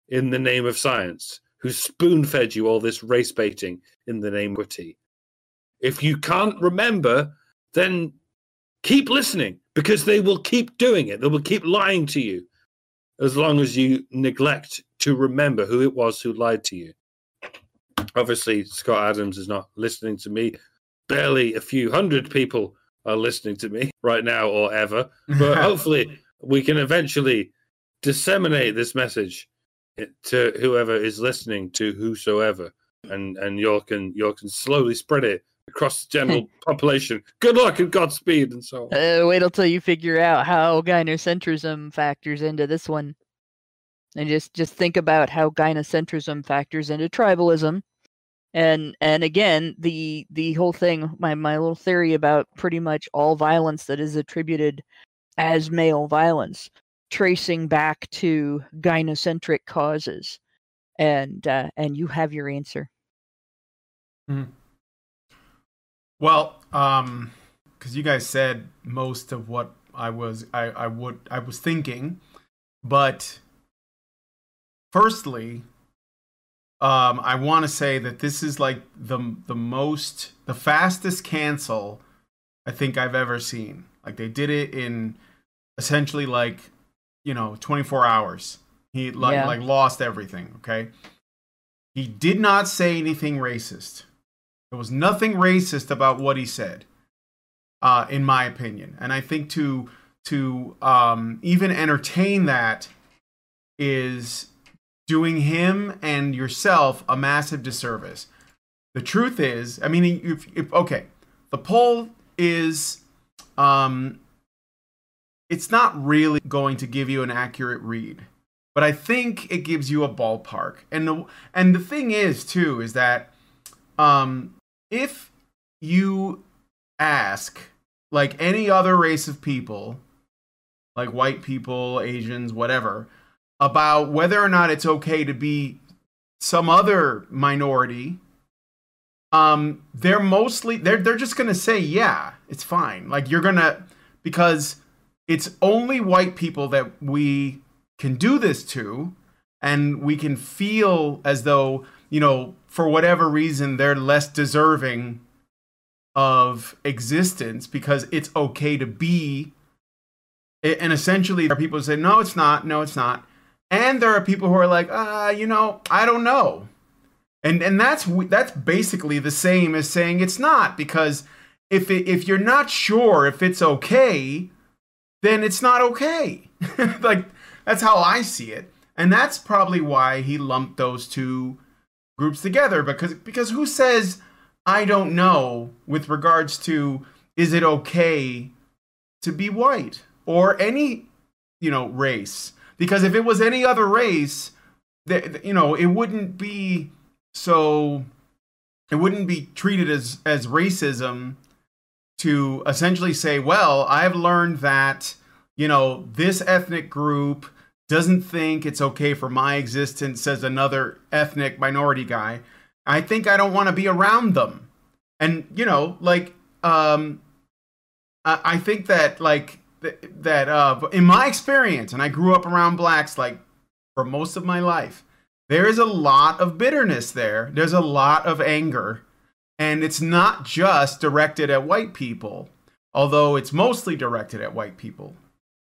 Speaker 2: in the name of science, who spoon fed you all this race baiting in the name of witty. If you can't remember, then keep listening because they will keep doing it. They will keep lying to you as long as you neglect to remember who it was who lied to you. Obviously, Scott Adams is not listening to me. Barely a few hundred people are listening to me right now or ever. But hopefully, we can eventually disseminate this message to whoever is listening to whosoever, and and you can you can slowly spread it across the general population. Good luck and Godspeed and so on.
Speaker 3: Uh, wait until you figure out how gynocentrism factors into this one. And just, just think about how gynocentrism factors into tribalism. And and again, the the whole thing, my, my little theory about pretty much all violence that is attributed as male violence, tracing back to gynocentric causes. And uh, and you have your answer.
Speaker 1: Mm. Well, um, because you guys said most of what I was I, I would I was thinking, but firstly, um, I want to say that this is like the the most the fastest cancel I think I've ever seen. Like they did it in essentially like you know 24 hours. He like yeah. like lost everything. Okay, he did not say anything racist. There was nothing racist about what he said, uh, in my opinion. And I think to to um, even entertain that is doing him and yourself a massive disservice. The truth is, I mean, if, if okay, the poll is, um, it's not really going to give you an accurate read, but I think it gives you a ballpark. And the and the thing is too is that, um, if you ask like any other race of people, like white people, Asians, whatever, about whether or not it's okay to be some other minority um, they're mostly they're they're just gonna say yeah, it's fine. Like you're gonna because it's only white people that we can do this to, and we can feel as though you know for whatever reason they're less deserving of existence because it's okay to be. And essentially there are people who say no it's not. No it's not. And there are people who are like uh you know i don't know. And and that's that's basically the same as saying it's not because if it, if you're not sure if it's okay then it's not okay. Like that's how i see it. And that's probably why he lumped those two groups together because because who says I don't know with regards to is it okay to be white or any you know race? Because if it was any other race that you know it wouldn't be so it wouldn't be treated as as racism to essentially say well i've learned that you know this ethnic group doesn't think it's okay for my existence as another ethnic minority guy I think I don't want to be around them. And you know, like um I, I think that like th- that uh in my experience and I grew up around blacks like for most of my life. There is a lot of bitterness there. There's a lot of anger. And it's not just directed at white people, although it's mostly directed at white people.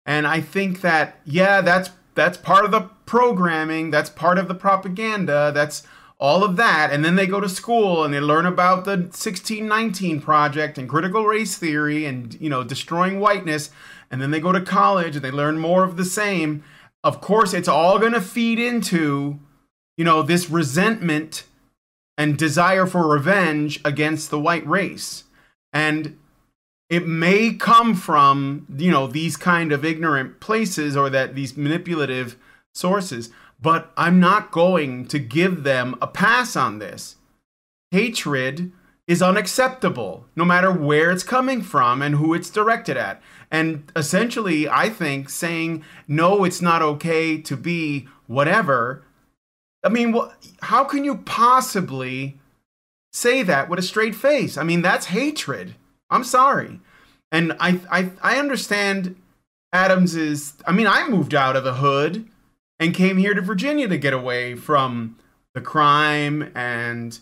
Speaker 1: And I think that yeah, that's that's part of the programming, that's part of the propaganda, that's all of that, and then they go to school and they learn about the 1619 project and critical race theory and you know destroying whiteness, and then they go to college and they learn more of the same. Of course, it's all going to feed into you know this resentment and desire for revenge against the white race. And it may come from, you know, these kind of ignorant places or that these manipulative sources but I'm not going to give them a pass on this. Hatred is unacceptable, no matter where it's coming from and who it's directed at. And essentially, I think saying, no, it's not okay to be whatever. I mean, well, how can you possibly say that with a straight face? I mean, that's hatred. I'm sorry. And I, I, I understand Adams is, I mean, I moved out of the hood and came here to Virginia to get away from the crime and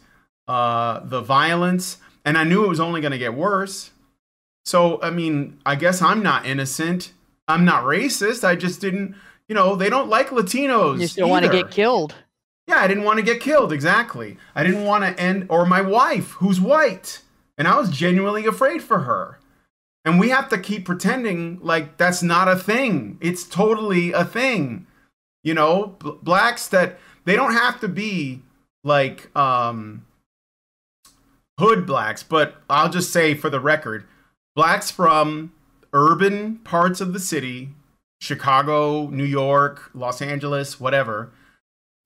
Speaker 1: uh, the violence. And I knew it was only going to get worse. So, I mean, I guess I'm not innocent. I'm not racist. I just didn't, you know, they don't like Latinos.
Speaker 3: You don't want to get killed.
Speaker 1: Yeah, I didn't want to get killed. Exactly. I didn't want to end, or my wife, who's white. And I was genuinely afraid for her. And we have to keep pretending like that's not a thing. It's totally a thing you know blacks that they don't have to be like um hood blacks but i'll just say for the record blacks from urban parts of the city chicago new york los angeles whatever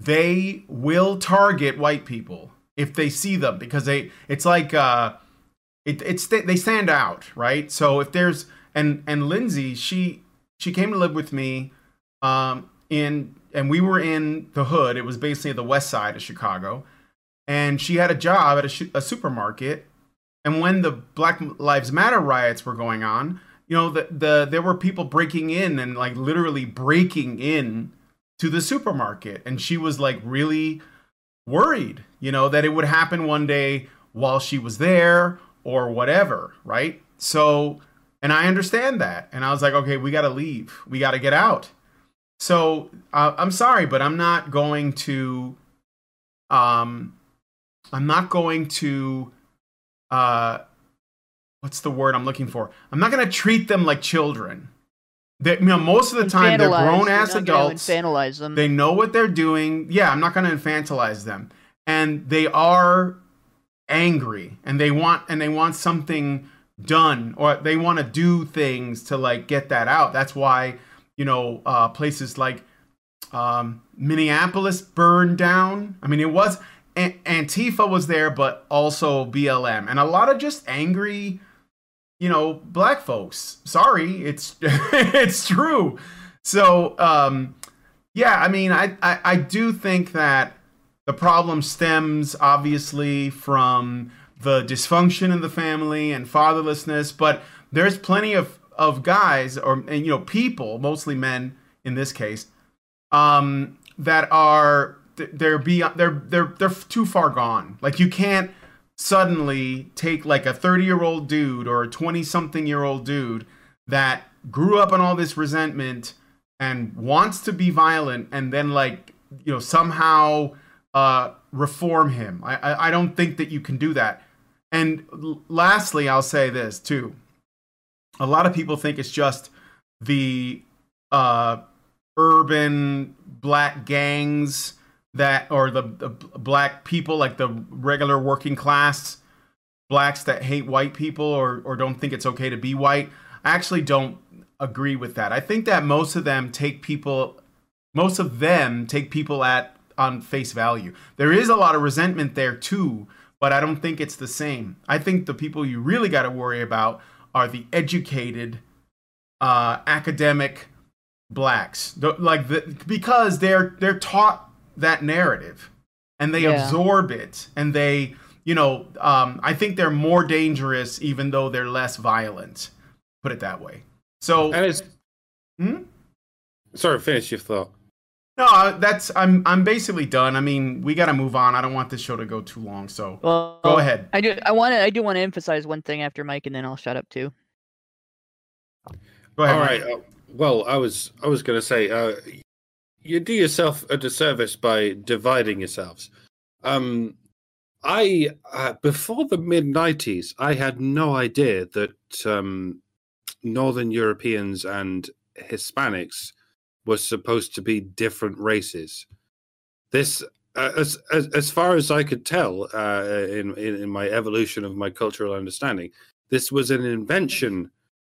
Speaker 1: they will target white people if they see them because they it's like uh it, it's they stand out right so if there's and and lindsay she she came to live with me um in and we were in the hood. It was basically the west side of Chicago, and she had a job at a, sh- a supermarket. And when the Black Lives Matter riots were going on, you know, the, the there were people breaking in and like literally breaking in to the supermarket, and she was like really worried, you know, that it would happen one day while she was there or whatever, right? So, and I understand that, and I was like, okay, we got to leave, we got to get out so uh, I'm sorry, but I'm not going to. Um, I'm not going to. Uh, what's the word I'm looking for? I'm not going to treat them like children. They, you know, most of the time they're grown ass adults.
Speaker 3: Infantilize them.
Speaker 1: They know what they're doing. Yeah, I'm not going to infantilize them, and they are angry, and they want and they want something done, or they want to do things to like get that out. That's why you know, uh, places like um, Minneapolis burned down. I mean, it was Antifa was there, but also BLM, and a lot of just angry, you know, black folks. Sorry, it's it's true. So, um, yeah, I mean, I, I I do think that the problem stems obviously from the dysfunction in the family and fatherlessness, but there's plenty of of guys or and, you know people, mostly men in this case, um, that are they're beyond they're they're they're too far gone. Like you can't suddenly take like a 30 year old dude or a 20 something year old dude that grew up on all this resentment and wants to be violent and then like you know somehow uh reform him. I i, I don't think that you can do that. And l- lastly i'll say this too. A lot of people think it's just the uh urban black gangs that or the, the black people like the regular working class blacks that hate white people or or don't think it's okay to be white i actually don't agree with that. I think that most of them take people most of them take people at on face value. There is a lot of resentment there too but i don't think it's the same. I think the people you really got to worry about are the educated uh academic blacks. Like the, because they're they're taught that narrative and they
Speaker 3: Yeah.
Speaker 1: absorb it and they you know um, i think they're more dangerous even though they're less violent put it that way so
Speaker 2: And it's.
Speaker 1: Hmm?
Speaker 2: Sorry, finish your thought.
Speaker 1: no uh, that's i'm i'm basically done i mean we got to move on i don't want this show to go too long so
Speaker 3: Well,
Speaker 1: go ahead
Speaker 3: I do. I want to. I do want to emphasize one thing after Mike, and then I'll shut up too.
Speaker 1: go ahead
Speaker 2: All
Speaker 1: Mike.
Speaker 2: Uh, well, I was I was going to say, uh, you do yourself a disservice by dividing yourselves. Um, I uh, before the mid '90s, I had no idea that um, Northern Europeans and Hispanics were supposed to be different races. This, uh, as, as as far as I could tell, uh, in, in in my evolution of my cultural understanding, this was an invention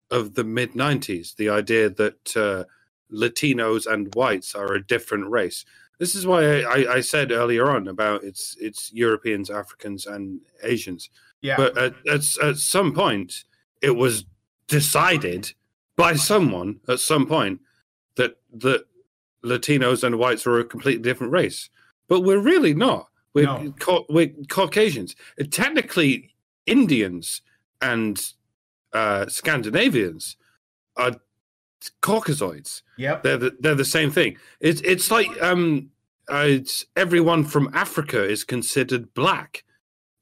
Speaker 2: of the mid 90s the idea that uh, latinos and whites are a different race. This is why I, I, said earlier on about it's it's europeans africans and asians.
Speaker 1: Yeah.
Speaker 2: But at, at, at some point it was decided by someone at some point that that latinos and whites were a completely different race. But we're really not. We're,
Speaker 1: No.
Speaker 2: Cau- we're caucasians. Technically indians and uh, Scandinavians are Caucasoids.
Speaker 1: yep
Speaker 2: They're the, they're the same thing. It's it's like um, uh, it's everyone from Africa is considered black,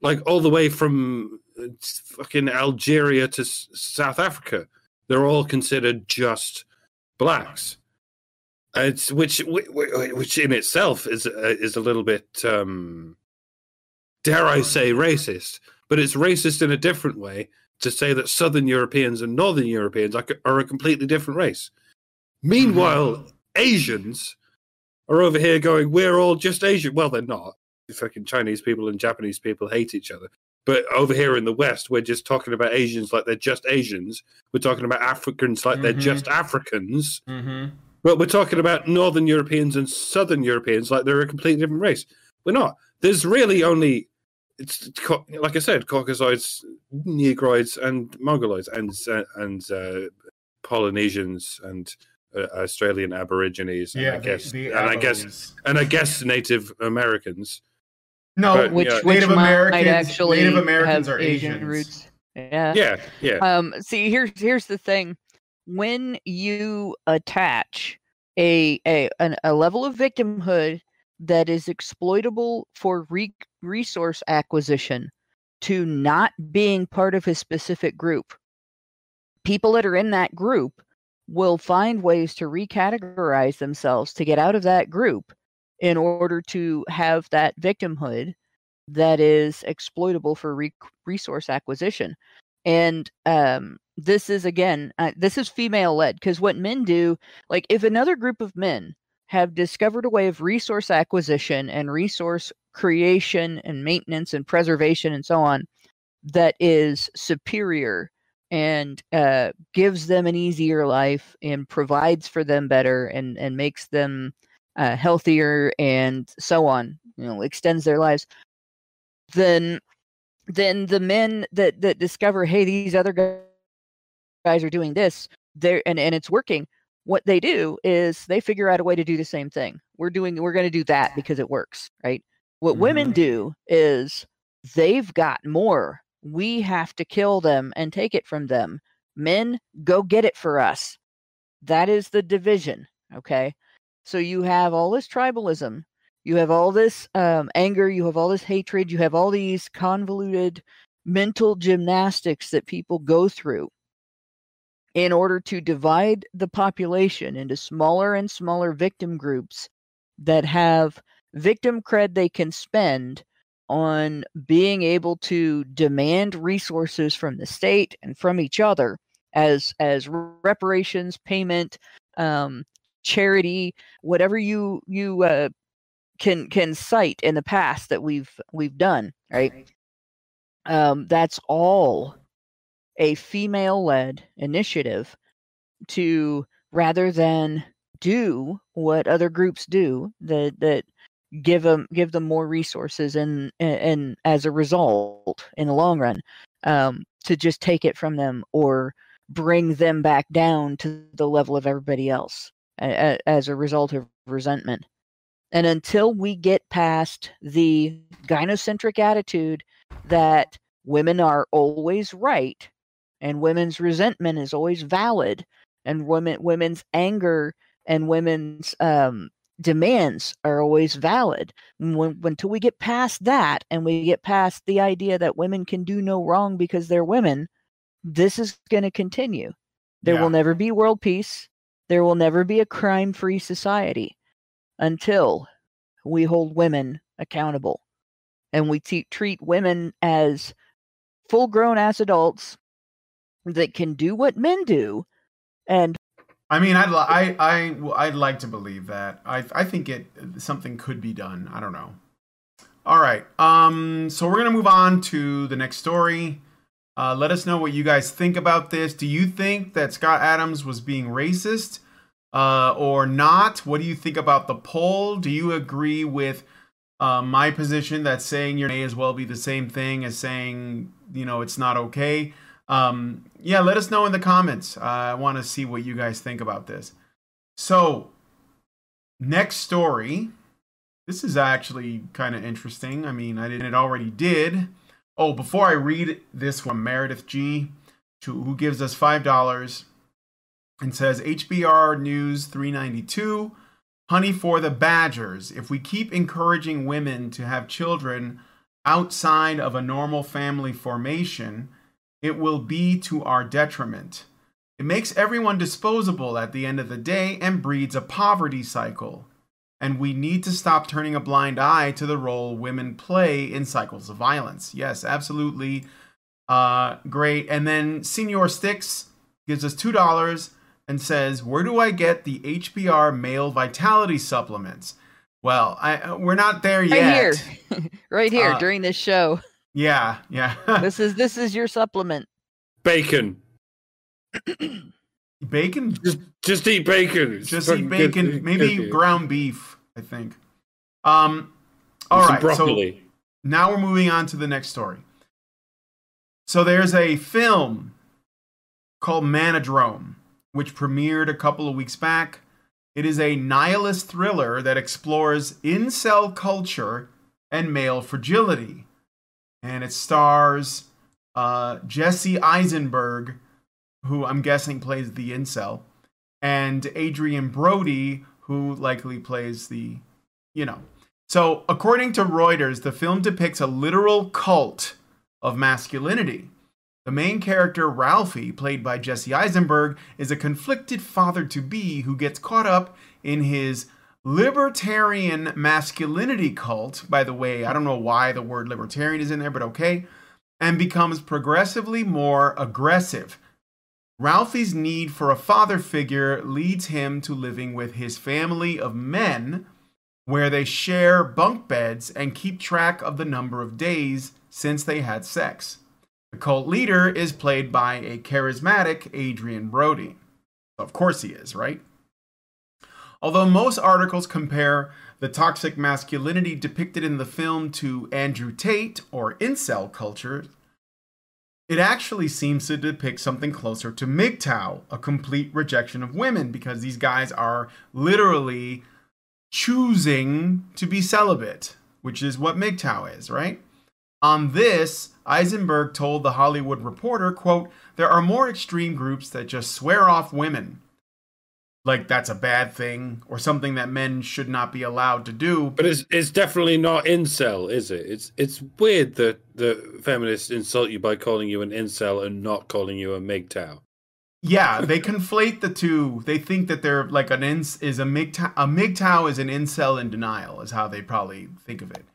Speaker 2: like all the way from uh, fucking Algeria to S- South Africa. They're all considered just blacks. It's which whi- whi- which in itself is uh, is a little bit um, dare I say racist, but it's racist in a different way to say that Southern Europeans and Northern Europeans are, are a completely different race. Meanwhile, Asians are over here going, "We're all just Asian." Well, they're not. The Fucking Chinese people and Japanese people hate each other. But over here in the West, we're just talking about Asians like they're just Asians. We're talking about Africans like they're
Speaker 1: Mhm.
Speaker 2: just Africans.
Speaker 1: mm-hmm.
Speaker 2: But we're talking about Northern Europeans and Southern Europeans like they're a completely different race. We're not. There's really only, it's like I said, Caucasoids, Negroids, and Mongoloids, and and uh, Polynesians and uh, Australian Aborigines. And
Speaker 1: yeah
Speaker 2: I guess,
Speaker 1: the, the
Speaker 2: and I guess, and I guess Native Americans.
Speaker 1: no
Speaker 2: but,
Speaker 3: Which
Speaker 2: yeah.
Speaker 3: which
Speaker 1: Native
Speaker 3: might
Speaker 1: Americans-
Speaker 3: actually
Speaker 1: Native Americans
Speaker 3: have
Speaker 1: are
Speaker 3: Asian
Speaker 1: Asians.
Speaker 3: roots. Yeah.
Speaker 2: Yeah, yeah.
Speaker 3: Um. See, here's here's the thing. When you attach a a an, a level of victimhood that is exploitable for re- resource acquisition to not being part of a specific group, people that are in that group will find ways to recategorize themselves to get out of that group in order to have that victimhood that is exploitable for re- resource acquisition. And um this is again uh, this is female led because what men do like if another group of men have discovered a way of resource acquisition and resource creation and maintenance and preservation and so on that is superior and uh, gives them an easier life and provides for them better and and makes them uh, healthier and so on you know extends their lives. Then then the men that that discover hey these other guys are doing this there and and it's working what they do is they figure out a way to do the same thing we're doing we're going to do that because it works right what women
Speaker 1: Mhm.
Speaker 3: do is they've got more. We have to kill them and take it from them. Men, go get it for us. That is the division. Okay. So you have all this tribalism, you have all this um, anger, you have all this hatred, you have all these convoluted mental gymnastics that people go through in order to divide the population into smaller and smaller victim groups that have victim cred they can spend on being able to demand resources from the state and from each other as as reparations payment um, charity whatever you you uh, can can cite in the past that we've we've done right? Um, that's all a female led initiative to rather than do what other groups do that that give them give them more resources and and as a result in the long run um, to just take it from them or bring them back down to the level of everybody else a, a, as a result of resentment. And until we get past the gynocentric attitude that women are always right and women's resentment is always valid and women women's anger and women's um, demands are always valid. When, until we get past that and we get past the idea that women can do no wrong because they're women this is going to continue. There yeah. will never be world peace. There will never be a crime free society until we hold women accountable and we treat women as full grown as adults that can do what men do and
Speaker 1: I mean, I'd I I I'd like to believe that. I I think it something could be done. I don't know. All right. Um. So we're gonna move on to the next story. Uh, let us know what you guys think about this. Do you think that Scott Adams was being racist, uh, or not? What do you think about the poll? Do you agree with uh, my position that saying your may as well be the same thing as saying you know it's not okay? Um, yeah, let us know in the comments. Uh, I want to see what you guys think about this. So, next story. This is actually kind of interesting. I mean, I didn't it already did. Oh, before I read this one, Meredith G, to, who gives us five dollars and says HBR News 392, honey for the badgers. If we keep encouraging women to have children outside of a normal family formation, it will be to our detriment. It makes everyone disposable at the end of the day and breeds a poverty cycle. And we need to stop turning a blind eye to the role women play in cycles of violence. Yes, absolutely. Uh, great. And then Senior Sticks gives us $2 and says, Where do I get the HBR male vitality supplements? Well, I, we're not there yet.
Speaker 3: Right here, right here uh, during this show.
Speaker 1: Yeah, yeah.
Speaker 3: this is this is your supplement.
Speaker 2: Bacon.
Speaker 1: bacon?
Speaker 2: Just just eat bacon.
Speaker 1: just eat bacon. Good. Maybe good. ground beef. I think. Um. All right. Broccoli. So now we're moving on to the next story. So there's a film called Manodrome, which premiered a couple of weeks back. It is a nihilist thriller that explores incel culture and male fragility and it stars uh, Jesse Eisenberg, who I'm guessing plays the incel, and Adrien Brody, who likely plays the, you know. So, according to Reuters, the film depicts a literal cult of masculinity. The main character, Ralphie, played by Jesse Eisenberg, is a conflicted father to be who gets caught up in his libertarian masculinity cult, by the way, I don't know why the word libertarian is in there, but okay, and becomes progressively more aggressive. Ralphie's need for a father figure leads him to living with his family of men, where they share bunk beds and keep track of the number of days since they had sex. The cult leader is played by a charismatic Adrien Brody. Of course he is, right? Although most articles compare the toxic masculinity depicted in the film to Andrew Tate or incel culture, it actually seems to depict something closer to MGTOW, a complete rejection of women, because these guys are literally choosing to be celibate, which is what MGTOW is, right? On this, Eisenberg told the Hollywood Reporter, quote, there are more extreme groups that just swear off women. Like that's a bad thing or something that men should not be allowed to do.
Speaker 2: But it's it's definitely not incel, is it? It's it's weird that the feminists insult you by calling you an incel and not calling you a MGTOW.
Speaker 1: Yeah, they conflate the two. They think that they're like an ins is a MGTOW. A MGTOW is an incel in denial, is how they probably think of it.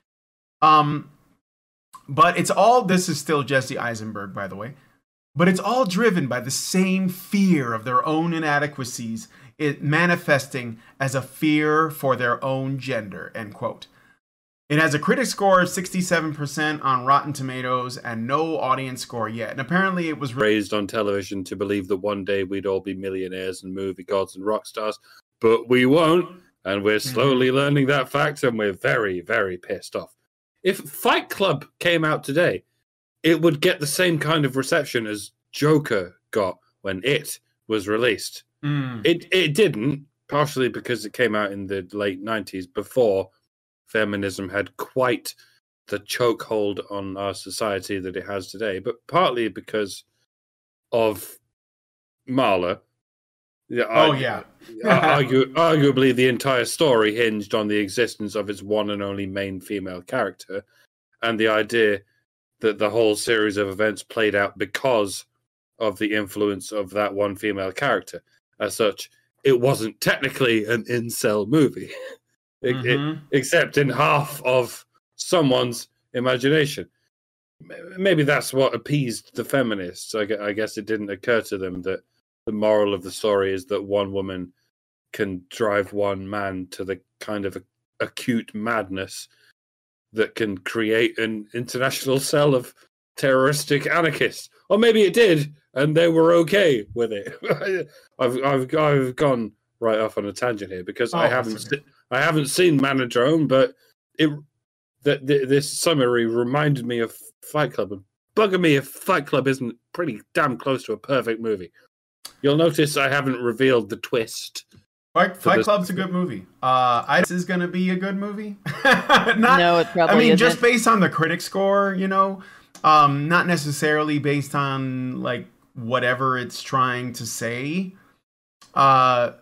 Speaker 1: Um, but it's all. This is still Jesse Eisenberg, by the way. But it's all driven by the same fear of their own inadequacies, it manifesting as a fear for their own gender. End quote. It has a critic score of 67% on Rotten Tomatoes and no audience score yet. And apparently it was
Speaker 2: raised on television to believe that one day we'd all be millionaires and movie gods and rock stars, but we won't. And we're mm-hmm. slowly mm-hmm. learning that fact and we're very, very pissed off. If Fight Club came out today, it would get the same kind of reception as Joker got when it was released. Mm. It it didn't, partially because it came out in the late 90s before feminism had quite the chokehold on our society that it has today, but partly because of Marla.
Speaker 1: Yeah, oh yeah.
Speaker 2: argu- arguably, the entire story hinged on the existence of its one and only main female character, and the idea that the whole series of events played out because of the influence of that one female character. As such, it wasn't technically an incel movie. mm-hmm. it, except in half of someone's imagination. Maybe that's what appeased the feminists. I, I guess it didn't occur to them that the moral of the story is that one woman can drive one man to the kind of acute madness that can create an international cell of terroristic anarchists. Or maybe it did, and they were okay with it. I've I've I've gone right off on a tangent here because oh, I haven't I haven't seen Manodrome, but it that this summary reminded me of Fight Club. And bugger me if Fight Club isn't pretty damn close to a perfect movie. You'll notice I haven't revealed the twist.
Speaker 1: Fight, Fight Club's a good movie. Uh, I this is going to be a good movie.
Speaker 3: not, no, it probably.
Speaker 1: I mean,
Speaker 3: isn't.
Speaker 1: just based on the critic score, you know, um, not necessarily based on like whatever it's trying to say. Uh,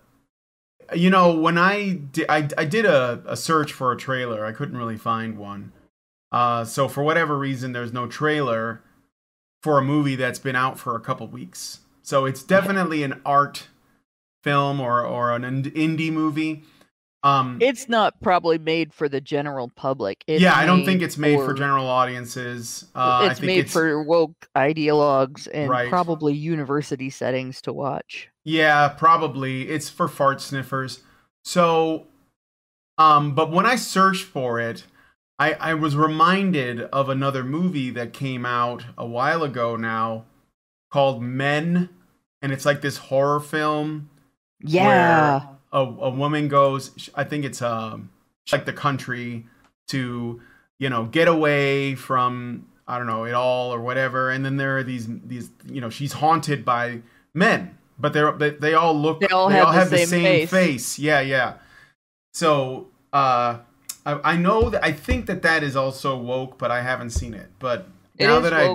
Speaker 1: you know, when I did, I, I did a, a search for a trailer, I couldn't really find one. Uh, so for whatever reason, there's no trailer for a movie that's been out for a couple weeks. So it's definitely an art film or or an indie movie.
Speaker 3: Um, it's not probably made for the general public.
Speaker 1: It's yeah, I don't think it's made for, for general audiences.
Speaker 3: Uh, it's made it's, for woke ideologues and right. probably university settings to watch.
Speaker 1: Yeah, probably. It's for fart sniffers. So, um, but when I searched for it, I, I was reminded of another movie that came out a while ago now called Men, and it's like this horror film.
Speaker 3: Yeah.
Speaker 1: A, a woman goes, I think it's um like the country to, you know, get away from I don't know it all or whatever, and then there are these these you know she's haunted by men but they're they, they all look
Speaker 3: they all, they have, all the have, the same, face.
Speaker 1: face. Yeah, yeah. So uh, I, I know that I think that that is also woke, but I haven't seen it. But
Speaker 3: it
Speaker 1: now that. I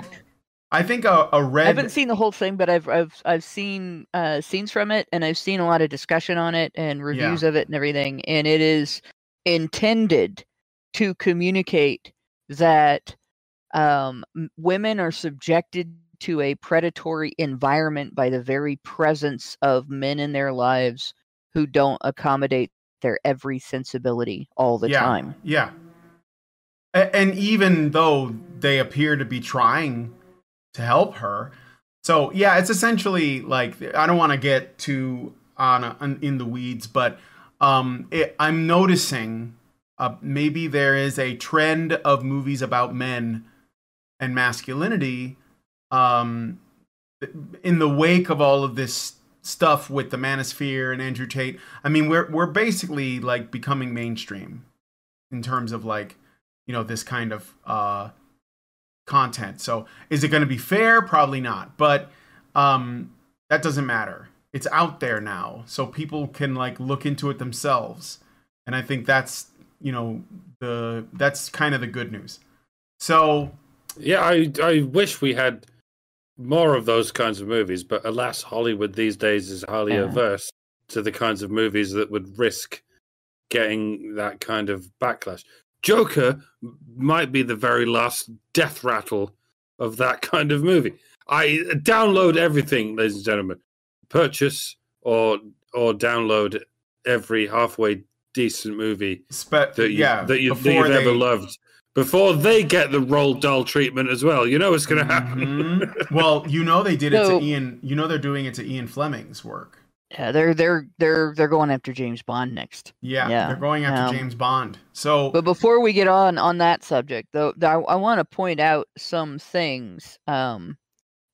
Speaker 1: I think a, a red. I
Speaker 3: haven't seen the whole thing, but I've I've I've seen uh, scenes from it, and I've seen a lot of discussion on it and reviews yeah. of it and everything. And it is intended to communicate that um, women are subjected to a predatory environment by the very presence of men in their lives who don't accommodate their every sensibility all the
Speaker 1: yeah,
Speaker 3: time.
Speaker 1: Yeah. And even though they appear to be trying to help her. So, yeah, it's essentially like I don't want to get too on, a, on, in the weeds, but um it, I'm noticing uh, maybe there is a trend of movies about men and masculinity um, in the wake of all of this stuff with the Manosphere and Andrew Tate, I mean, we're we're basically like becoming mainstream in terms of like you know this kind of uh, content. So is it going to be fair? Probably not, but um, that doesn't matter. It's out there now, so people can like look into it themselves, and I think that's you know the that's kind of the good news. So
Speaker 2: Yeah, I I wish we had more of those kinds of movies, but alas, Hollywood these days is highly
Speaker 3: Yeah.
Speaker 2: averse to the kinds of movies that would risk getting that kind of backlash. Joker might be the very last death rattle of that kind of movie. I download everything, ladies and gentlemen. Purchase or or download every halfway decent movie
Speaker 1: Spe-
Speaker 2: that you,
Speaker 1: yeah,
Speaker 2: that, you, that you've ever loved before they get the Roald Dahl treatment as well. You know what's going to happen.
Speaker 1: Mhm. well, you know they did it
Speaker 3: So-
Speaker 1: to Ian. You know they're doing it to Ian Fleming's work.
Speaker 3: Yeah, they're they're they're they're going after James Bond next.
Speaker 1: Yeah,
Speaker 3: Yeah,
Speaker 1: they're going after
Speaker 3: um,
Speaker 1: James Bond. So
Speaker 3: But before we get on on that subject, though, th- I, I want to point out some things um,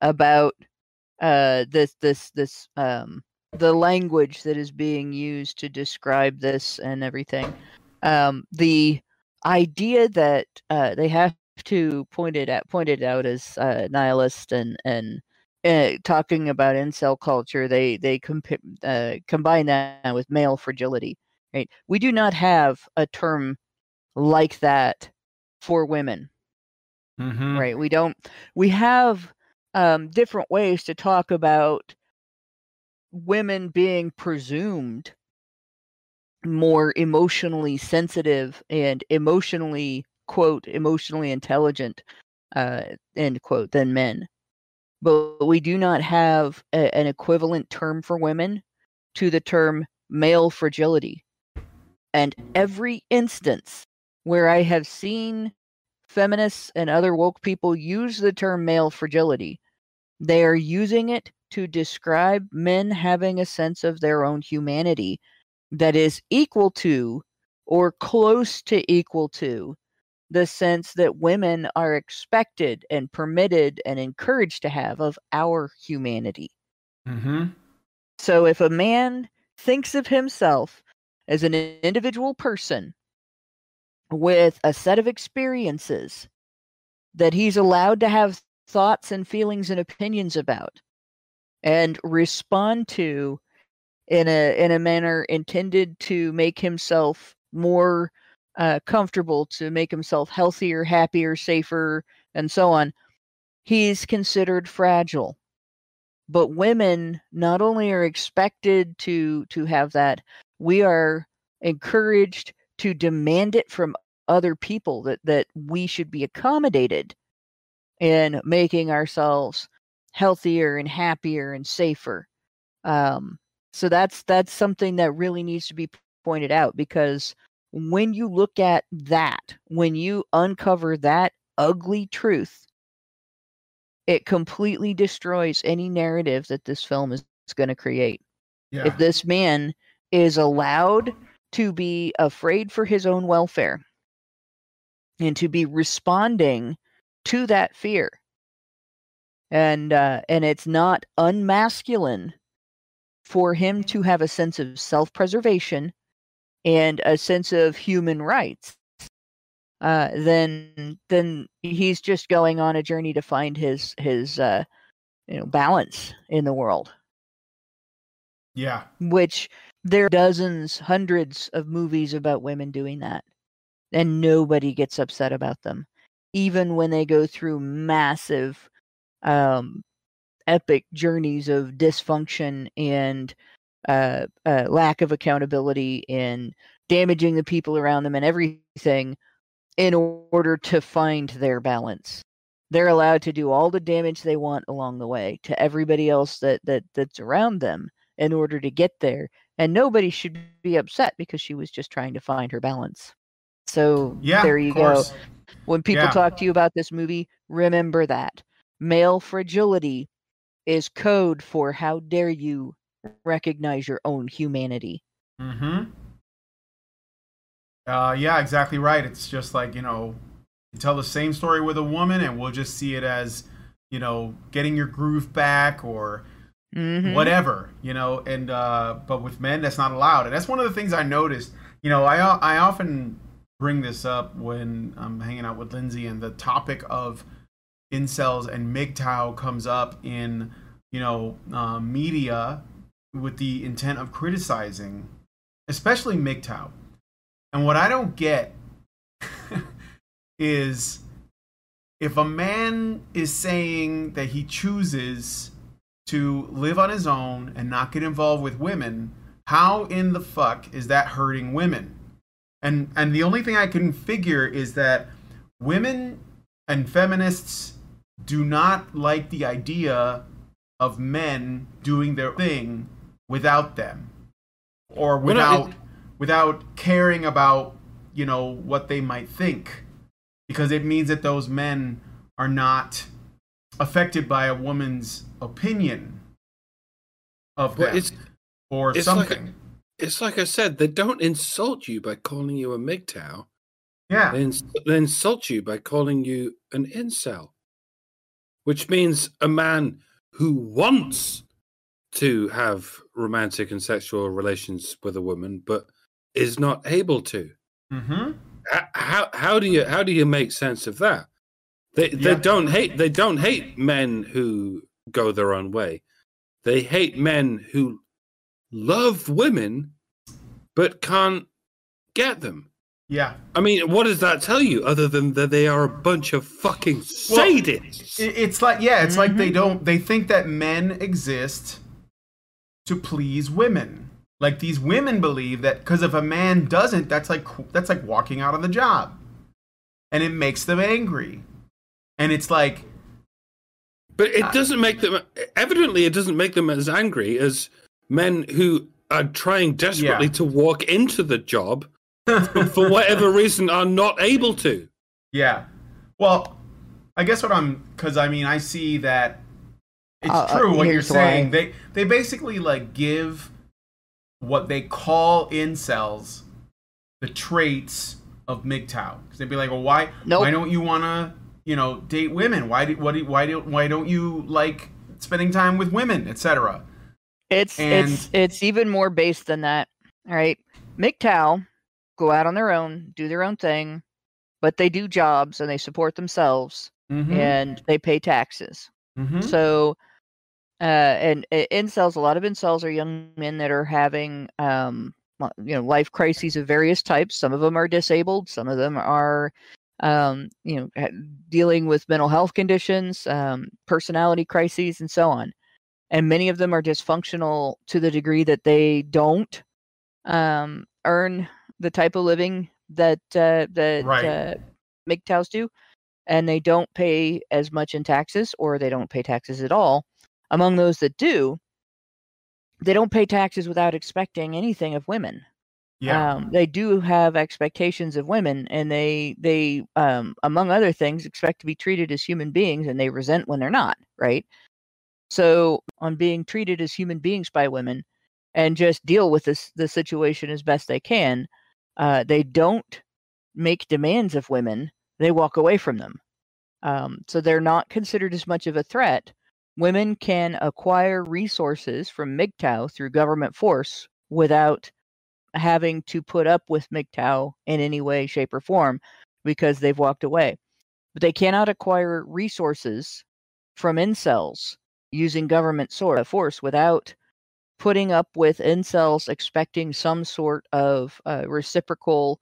Speaker 3: about uh, this this this um, the language that is being used to describe this and everything. Um, the idea that uh, they have to point it out pointed out as uh, nihilist and and uh, talking about incel culture, they they compa- uh, combine that with male fragility. Right? We do not have a term like that for women
Speaker 1: Mhm.
Speaker 3: right we don't we have um different ways to talk about women being presumed more emotionally sensitive and emotionally quote emotionally intelligent uh end quote than men but we do not have a, an equivalent term for women to the term male fragility. And every instance where i have seen feminists and other woke people use the term male fragility, they are using it to describe men having a sense of their own humanity that is equal to or close to equal to the sense that women are expected and permitted and encouraged to have of our humanity.
Speaker 1: Mhm.
Speaker 3: So if a man thinks of himself as an individual person with a set of experiences that he's allowed to have thoughts and feelings and opinions about and respond to in a in a manner intended to make himself more uh, comfortable to make himself healthier happier safer and so on he's considered fragile. But women not only are expected to to have that we are encouraged to demand it from other people that that we should be accommodated in making ourselves healthier and happier and safer. Um so that's that's something that really needs to be pointed out because when you look at that when you uncover that ugly truth it completely destroys any narrative that this film is, going to create
Speaker 1: Yeah.
Speaker 3: if this man is allowed to be afraid for his own welfare and to be responding to that fear and uh, and it's not unmasculine for him to have a sense of self-preservation and a sense of human rights uh, then then he's just going on a journey to find his his uh, you know balance in the world
Speaker 1: yeah.
Speaker 3: which there are dozens, hundreds of movies about women doing that. And nobody gets upset about them. Even when they go through massive, um, epic journeys of dysfunction and uh, uh, lack of accountability in damaging the people around them and everything in order to find their balance. They're allowed to do all the damage they want along the way to everybody else that, that that's around them in order to get there. And nobody should be upset because she was just trying to find her balance. So
Speaker 1: Yeah.
Speaker 3: there you go. When people
Speaker 1: Yeah.
Speaker 3: talk to you about this movie, remember that. Male fragility is code for how dare you recognize your own humanity.
Speaker 1: Mm-hmm. Uh, yeah, exactly right. It's just like you know, you tell the same story with a woman, and we'll just see it as you know, getting your groove back or
Speaker 3: Mhm.
Speaker 1: whatever, you know. And uh, but with men, that's not allowed, and that's one of the things I noticed. You know, I I often bring this up when I'm hanging out with Lindsay, and the topic of incels and MGTOW comes up in you know uh, media with the intent of criticizing, especially MGTOW. And what I don't get is if a man is saying that he chooses to live on his own and not get involved with women, how in the fuck is that hurting women? And and the only thing I can figure is that women and feminists do not like the idea of men doing their thing without them. Or
Speaker 2: Well, no,
Speaker 1: without without caring about you know what they might think. Because it means that those men are not affected by a woman's opinion of them
Speaker 2: it's
Speaker 1: or
Speaker 2: it's like
Speaker 1: something.
Speaker 2: it's like I said, they don't insult you by calling you a MGTOW.
Speaker 1: yeah.
Speaker 2: They, ins- they insult you by calling you an incel, which means a man who wants to have romantic and sexual relations with a woman, but is not able to.
Speaker 1: mm-hmm.
Speaker 2: How how do you how do you make sense of that? They they
Speaker 1: Yeah.
Speaker 2: don't hate they don't hate men who go their own way. They hate men who love women but can't get them.
Speaker 1: yeah
Speaker 2: I mean, what does that tell you other than that they are a bunch of fucking sadists?
Speaker 1: It- It's like yeah, it's like they
Speaker 3: Mhm.
Speaker 1: don't they think that men exist to please women. Like these women believe that because if a man doesn't, that's like that's like walking out of the job, and it makes them angry. And it's like
Speaker 2: but it doesn't make them evidently it doesn't make them as angry as men who are trying desperately
Speaker 1: Yeah.
Speaker 2: to walk into the job but for whatever reason are not able to.
Speaker 1: yeah. Well, I guess what I'm because I mean I see that it's
Speaker 3: Uh, uh,
Speaker 1: true what you're saying.
Speaker 3: why.
Speaker 1: They they basically like give what they call incels the traits of MGTOW. Because they'd be like, well, why
Speaker 3: Nope.
Speaker 1: why don't you want to you know date women? Why do what do, why do why don't you like spending time with women, etc.
Speaker 3: It's
Speaker 1: And-
Speaker 3: it's it's even more based than that. All right. MGTOW go out on their own, do their own thing, but they do jobs and they support themselves
Speaker 1: Mm-hmm.
Speaker 3: and they pay taxes.
Speaker 1: mm-hmm.
Speaker 3: So uh and uh, incels a lot of incels are young men that are having um you know life crises of various types some of them are disabled some of them are um you know dealing with mental health conditions um personality crises and so on and many of them are dysfunctional to the degree that they don't um earn the type of living that uh that
Speaker 1: Right.
Speaker 3: uh MGTOWs do and they don't pay as much in taxes or they don't pay taxes at all. Among those that do, they don't pay taxes without expecting anything of women.
Speaker 1: yeah.
Speaker 3: Um, they do have expectations of women, and they they um, among other things expect to be treated as human beings, and they resent when they're not. Right. So on being treated as human beings by women, and just deal with this the situation as best they can, uh, they don't make demands of women. They walk away from them. Um, so they're not considered as much of a threat. Women can acquire resources from MGTOW through government force without having to put up with MGTOW in any way, shape, or form because they've walked away. But they cannot acquire resources from incels using government sor- force without putting up with incels expecting some sort of uh, reciprocal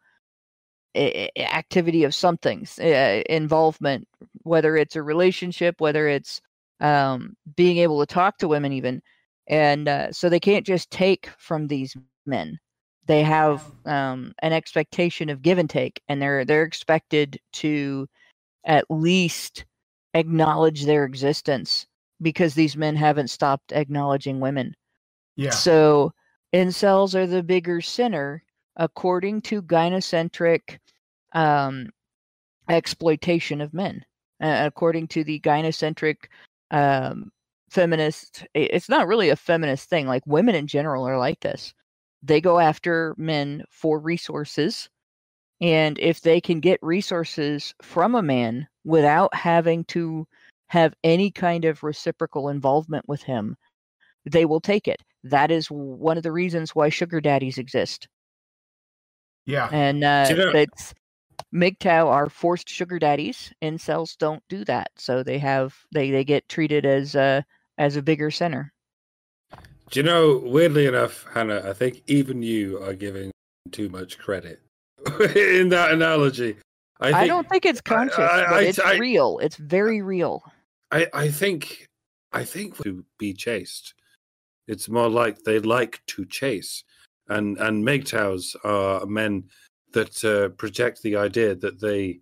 Speaker 3: activity of something, uh, involvement, whether it's a relationship, whether it's um, being able to talk to women, even. And uh, so they can't just take from these men. They have um, an expectation of give and take, and they're they're expected to at least acknowledge their existence because these men haven't stopped acknowledging women.
Speaker 1: yeah.
Speaker 3: So incels are the bigger sinner according to gynocentric um, exploitation of men. Uh, according to the gynocentric um, feminist, it's not really a feminist thing. Like women in general are like this. They go after men for resources. And if they can get resources from a man without having to have any kind of reciprocal involvement with him, they will take it. That is one of the reasons why sugar daddies exist.
Speaker 1: yeah.
Speaker 3: And uh, it's MGTOW are forced sugar daddies. Incels don't do that, so they have they they get treated as a as a bigger center.
Speaker 2: Do you know, weirdly enough, Hannah, I think even you are giving too much credit in that analogy.
Speaker 3: I,
Speaker 2: think,
Speaker 3: don't think it's conscious,
Speaker 2: I-
Speaker 3: but
Speaker 2: I-
Speaker 3: it's
Speaker 2: I-
Speaker 3: real. It's very real.
Speaker 2: I, I think I think to be chased. It's more like they like to chase, and and MGTOWs are men that uh, project the idea that they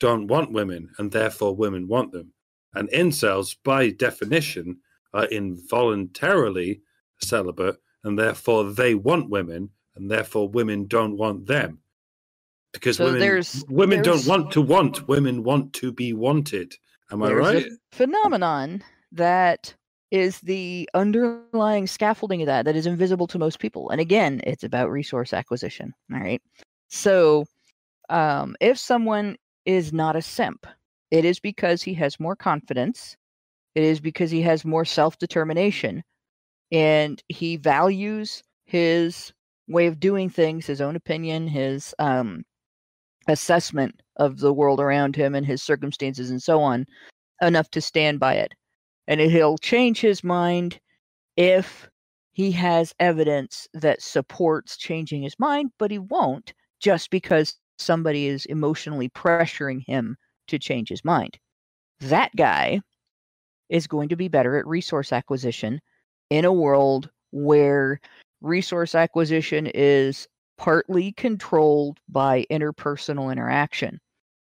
Speaker 2: don't want women, and therefore women want them. And incels, by definition, are involuntarily celibate, and therefore they want women, and therefore women don't want them. Because
Speaker 3: So
Speaker 2: women,
Speaker 3: there's-
Speaker 2: women
Speaker 3: there's-
Speaker 2: don't want to want, women want to be wanted. Am I
Speaker 3: There's
Speaker 2: right?
Speaker 3: phenomenon that is the underlying scaffolding of that that is invisible to most people. And again, it's about resource acquisition. All right. So um, if someone is not a simp, it is because he has more confidence. It is because he has more self determination and he values his way of doing things, his own opinion, his um, assessment of the world around him and his circumstances and so on enough to stand by it. And he'll change his mind if he has evidence that supports changing his mind, but he won't just because somebody is emotionally pressuring him to change his mind. That guy is going to be better at resource acquisition in a world where resource acquisition is partly controlled by interpersonal interaction,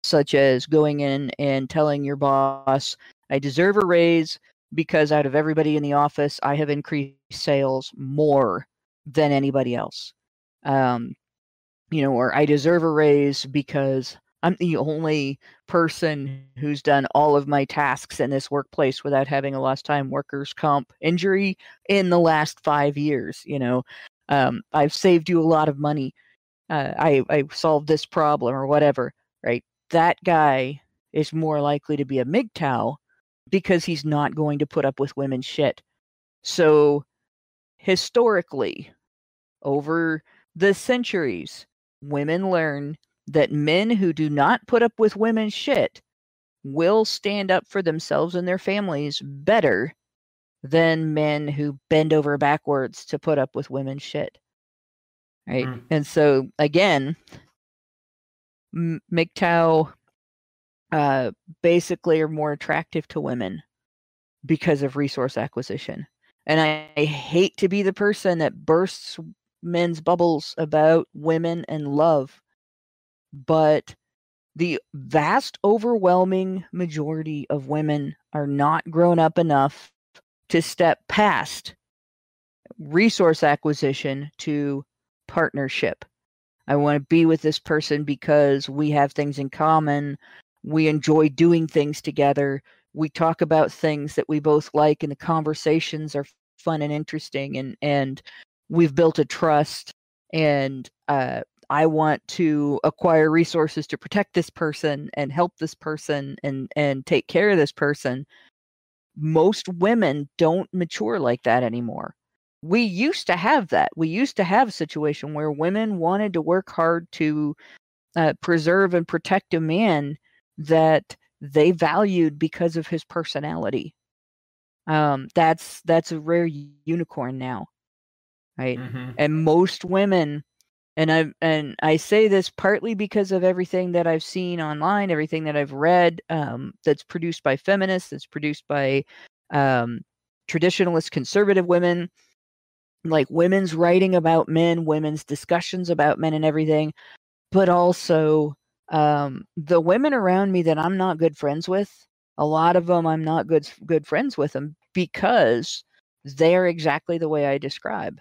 Speaker 3: such as going in and telling your boss, I deserve a raise because out of everybody in the office, I have increased sales more than anybody else. Um, you know, or I deserve a raise because I'm the only person who's done all of my tasks in this workplace without having a lost time workers' comp injury in the last five years. You know, um, I've saved you a lot of money. Uh, I I solved this problem or whatever. Right, that guy is more likely to be a MGTOW because he's not going to put up with women's shit. So historically, over the centuries, women learn that men who do not put up with women's shit will stand up for themselves and their families better than men who bend over backwards to put up with women's shit. Right?
Speaker 1: Mm.
Speaker 3: And so again, M- MGTOW uh, basically are more attractive to women because of resource acquisition. And I, I hate to be the person that bursts men's bubbles about women and love, but the vast, overwhelming majority of women are not grown up enough to step past resource acquisition to partnership. I want to be with this person because we have things in common. We enjoy doing things together. We talk about things that we both like, and the conversations are fun and interesting. And and we've built a trust. And uh, I want to acquire resources to protect this person and help this person and and take care of this person. Most women don't mature like that anymore we used to have that. We used to have a situation where women wanted to work hard to uh, preserve and protect a man that they valued because of his personality. Um, that's that's a rare unicorn now, right?
Speaker 1: Mhm.
Speaker 3: and most women and i and i say this partly because of everything that i've seen online everything that i've read um, that's produced by feminists that's produced by um, traditionalist conservative women like women's writing about men women's discussions about men and everything but also um, the women around me that i'm not good friends with a lot of them i'm not good good friends with them because they're exactly the way i describe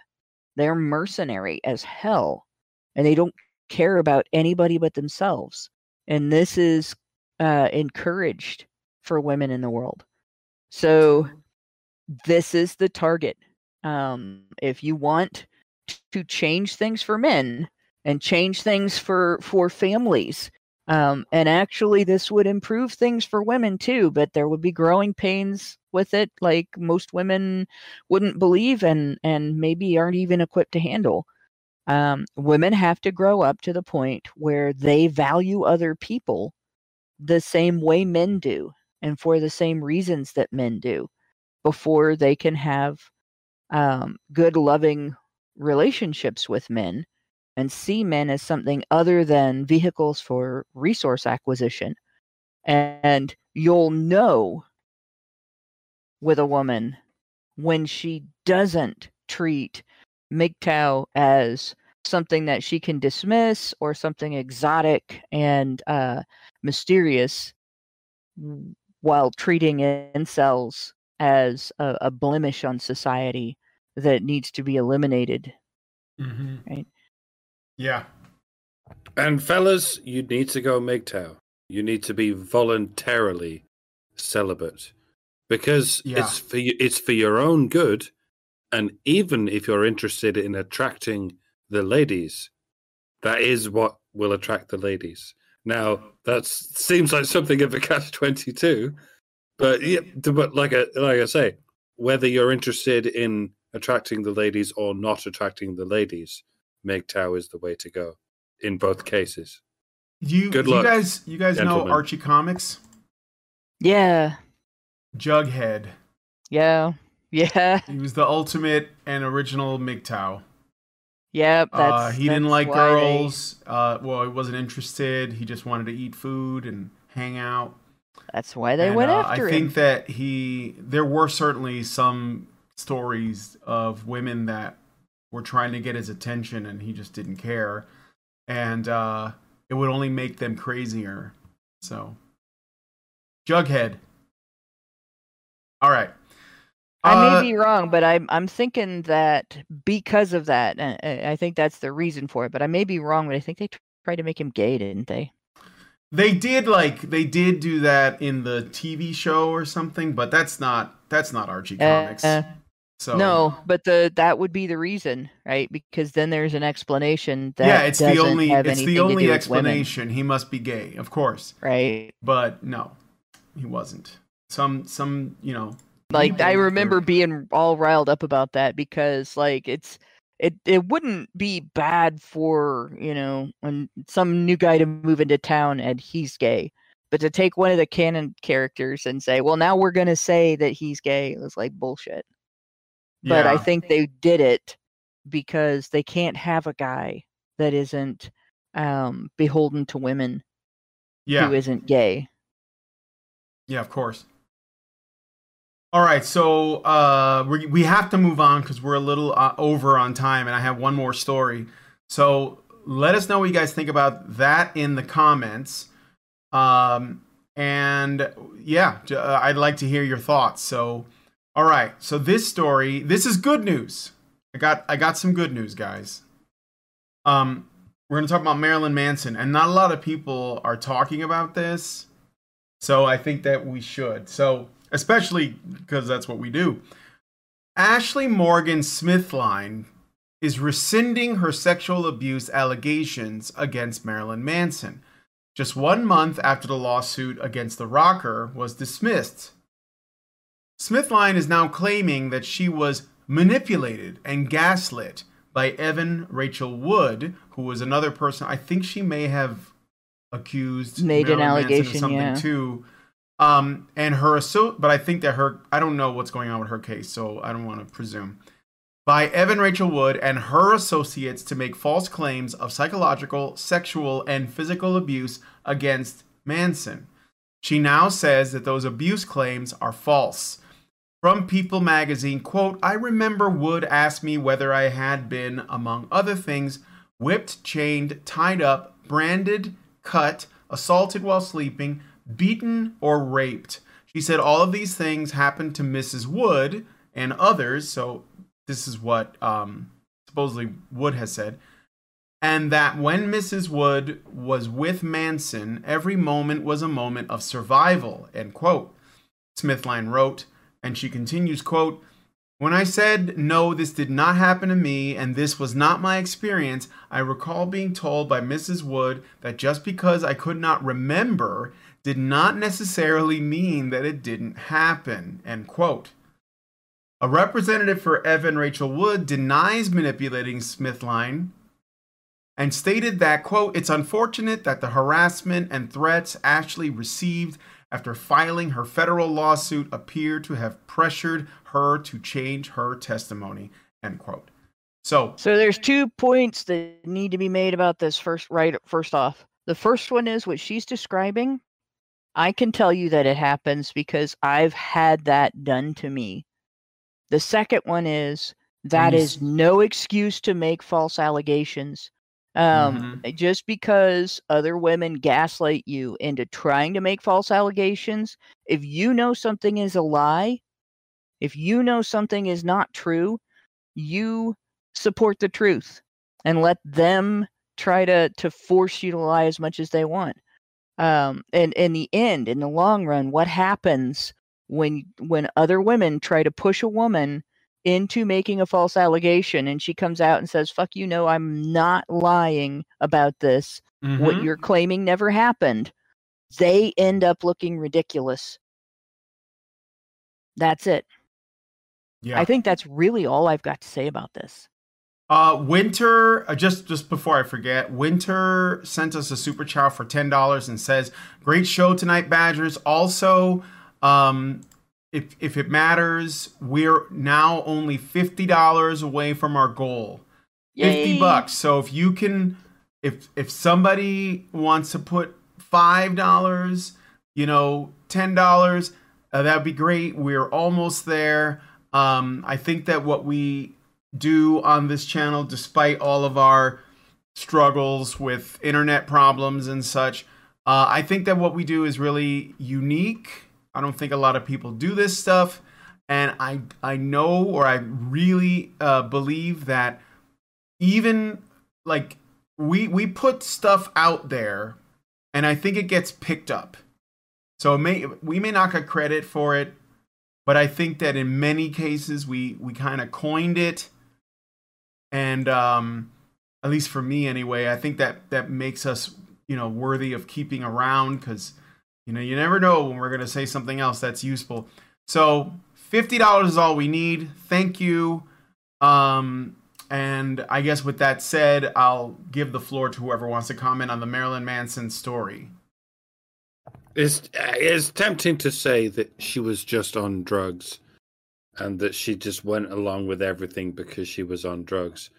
Speaker 3: they're mercenary as hell and they don't care about anybody but themselves and this is uh, encouraged for women in the world. So this is the target. Um, if you want to change things for men and change things for for families um, and actually this would improve things for women too but there would be growing pains with it like most women wouldn't believe and and maybe aren't even equipped to handle. Um, women have to grow up to the point where they value other people the same way men do and for the same reasons that men do before they can have um, good loving relationships with men and see men as something other than vehicles for resource acquisition. And you'll know with a woman when she doesn't treat MGTOW as something that she can dismiss or something exotic and uh, mysterious while treating incels as a, a blemish on society that needs to be eliminated.
Speaker 1: Mm-hmm.
Speaker 3: Right.
Speaker 1: Yeah.
Speaker 2: And fellas, you need to go MGTOW. You need to be voluntarily celibate because
Speaker 1: Yeah.
Speaker 2: it's for you, it's for your own good, and even if you're interested in attracting the ladies, that is what will attract the ladies. Now that seems like something of a catch twenty two, but yeah, but like I like I say, whether you're interested in attracting the ladies or not attracting the ladies, MGTOW is the way to go in both cases.
Speaker 1: You,
Speaker 2: Good
Speaker 1: you guys, you guys know. Archie Comics,
Speaker 3: Yeah.
Speaker 1: Jughead.
Speaker 3: Yeah. Yeah.
Speaker 1: He was the ultimate and original MGTOW.
Speaker 3: Yep. That's,
Speaker 1: Uh, he didn't like
Speaker 3: why they-
Speaker 1: girls. Uh, well, he wasn't interested. He just wanted to eat food and hang out.
Speaker 3: that's why they
Speaker 1: And,
Speaker 3: went
Speaker 1: uh,
Speaker 3: after
Speaker 1: I
Speaker 3: him.
Speaker 1: I think that he. There were certainly some stories of women that were trying to get his attention, and he just didn't care, and uh, it would only make them crazier. So, Jughead. All right.
Speaker 3: I
Speaker 1: Uh,
Speaker 3: may be wrong, but I'm I'm thinking that because of that, I I think that's the reason for it. But I may be wrong, but I think they tried to make him gay, didn't they?
Speaker 1: They did like they did do that in the TV show or something, but that's not that's not Archie comics.
Speaker 3: Uh,
Speaker 1: so
Speaker 3: No, but the that would be the reason, right? Because then there's an explanation that
Speaker 1: yeah, it's the only it's the only
Speaker 3: do with women,
Speaker 1: explanation. He must be gay, of course,
Speaker 3: right?
Speaker 1: but no, he wasn't. Some some you know
Speaker 3: Like I remember being all riled up about that because like it's it it wouldn't be bad for you know when some new guy to move into town and he's gay, but to take one of the canon characters and say, well, now we're gonna say that he's gay, it was like bullshit. But I think they did it because they can't have a guy that isn't um, beholden to women
Speaker 1: yeah
Speaker 3: who isn't gay.
Speaker 1: Yeah, of course. All right, so uh, we we have to move on because we're a little uh, over on time, and I have one more story. So let us know what you guys think about that in the comments. Um, and yeah, uh, I'd like to hear your thoughts. So, all right, so this story, this is good news. I got I got some good news, guys. Um, we're gonna talk about Marilyn Manson, and not a lot of people are talking about this. So I think that we should. So especially because that's what we do. Ashley Morgan Smithline is rescinding her sexual abuse allegations against Marilyn Manson, just one month after the lawsuit against the rocker was dismissed. Smithline is now claiming that she was manipulated and gaslit by Evan Rachel Wood, who was another person. I think she may have accused
Speaker 3: Made an
Speaker 1: Marilyn Manson of
Speaker 3: allegation,
Speaker 1: something
Speaker 3: yeah.
Speaker 1: too. Um, and her so, but I think that her, I don't know what's going on with her case, so I don't want to presume. By Evan Rachel Wood and her associates to make false claims of psychological, sexual, and physical abuse against Manson. She now says that those abuse claims are false. From People magazine, quote, I remember Wood asked me whether I had been, among other things, whipped, chained, tied up, branded, cut, assaulted while sleeping, beaten, or raped. She said all of these things happened to Mrs. Wood and others, so this is what um, supposedly Wood has said. And that when Mrs. Wood was with Manson, every moment was a moment of survival, end quote. Smithline wrote, and she continues, quote, when I said, no, this did not happen to me and this was not my experience, I recall being told by Mrs. Wood that just because I could not remember did not necessarily mean that it didn't happen. End quote. A representative for Evan Rachel Wood denies manipulating Smithline and stated that, quote, it's unfortunate that the harassment and threats Ashley received after filing her federal lawsuit appear to have pressured her to change her testimony, end quote. So,
Speaker 3: So there's two points that need to be made about this first right first off. The first one is what she's describing. I can tell you that it happens because I've had that done to me. The second one is that is no excuse to make false allegations. Um, just because other women gaslight you into trying to make false allegations, if you know something is a lie, if you know something is not true, you support the truth and let them try to to force you to lie as much as they want. Um and in the end in the long run what happens when when other women try to push a woman into making a false allegation and she comes out and says fuck you no i'm not lying about this what
Speaker 1: mhm.
Speaker 3: you're claiming never happened they end up looking ridiculous that's it
Speaker 1: yeah.
Speaker 3: i think that's really all i've got to say about this
Speaker 1: Uh, Winter, uh, just just before I forget, Winter sent us a super chat for ten dollars and says, "Great show tonight, Badgers." Also, um, if if it matters, we're now only fifty dollars away from our goal. Fifty
Speaker 3: Yay.
Speaker 1: bucks. So if you can, if if somebody wants to put five dollars, you know, ten dollars, uh, that'd be great. We're almost there. Um, I think that what we do on this channel, despite all of our struggles with internet problems and such, uh, I think that what we do is really unique. I don't think a lot of people do this stuff, and I I know or I really uh, believe that even like we we put stuff out there, and I think it gets picked up. So may we may not get credit for it, but I think that in many cases we we kind of coined it, and um, at least for me anyway, I think that that makes us you know worthy of keeping around because you know you never know when we're gonna say something else that's useful. So fifty dollars is all we need. Thank you. Um, and I guess with that said, I'll give the floor to whoever wants to comment on the Marilyn Manson story.
Speaker 2: It's it's tempting to say that she was just on drugs, and that she just went along with everything because she was on drugs.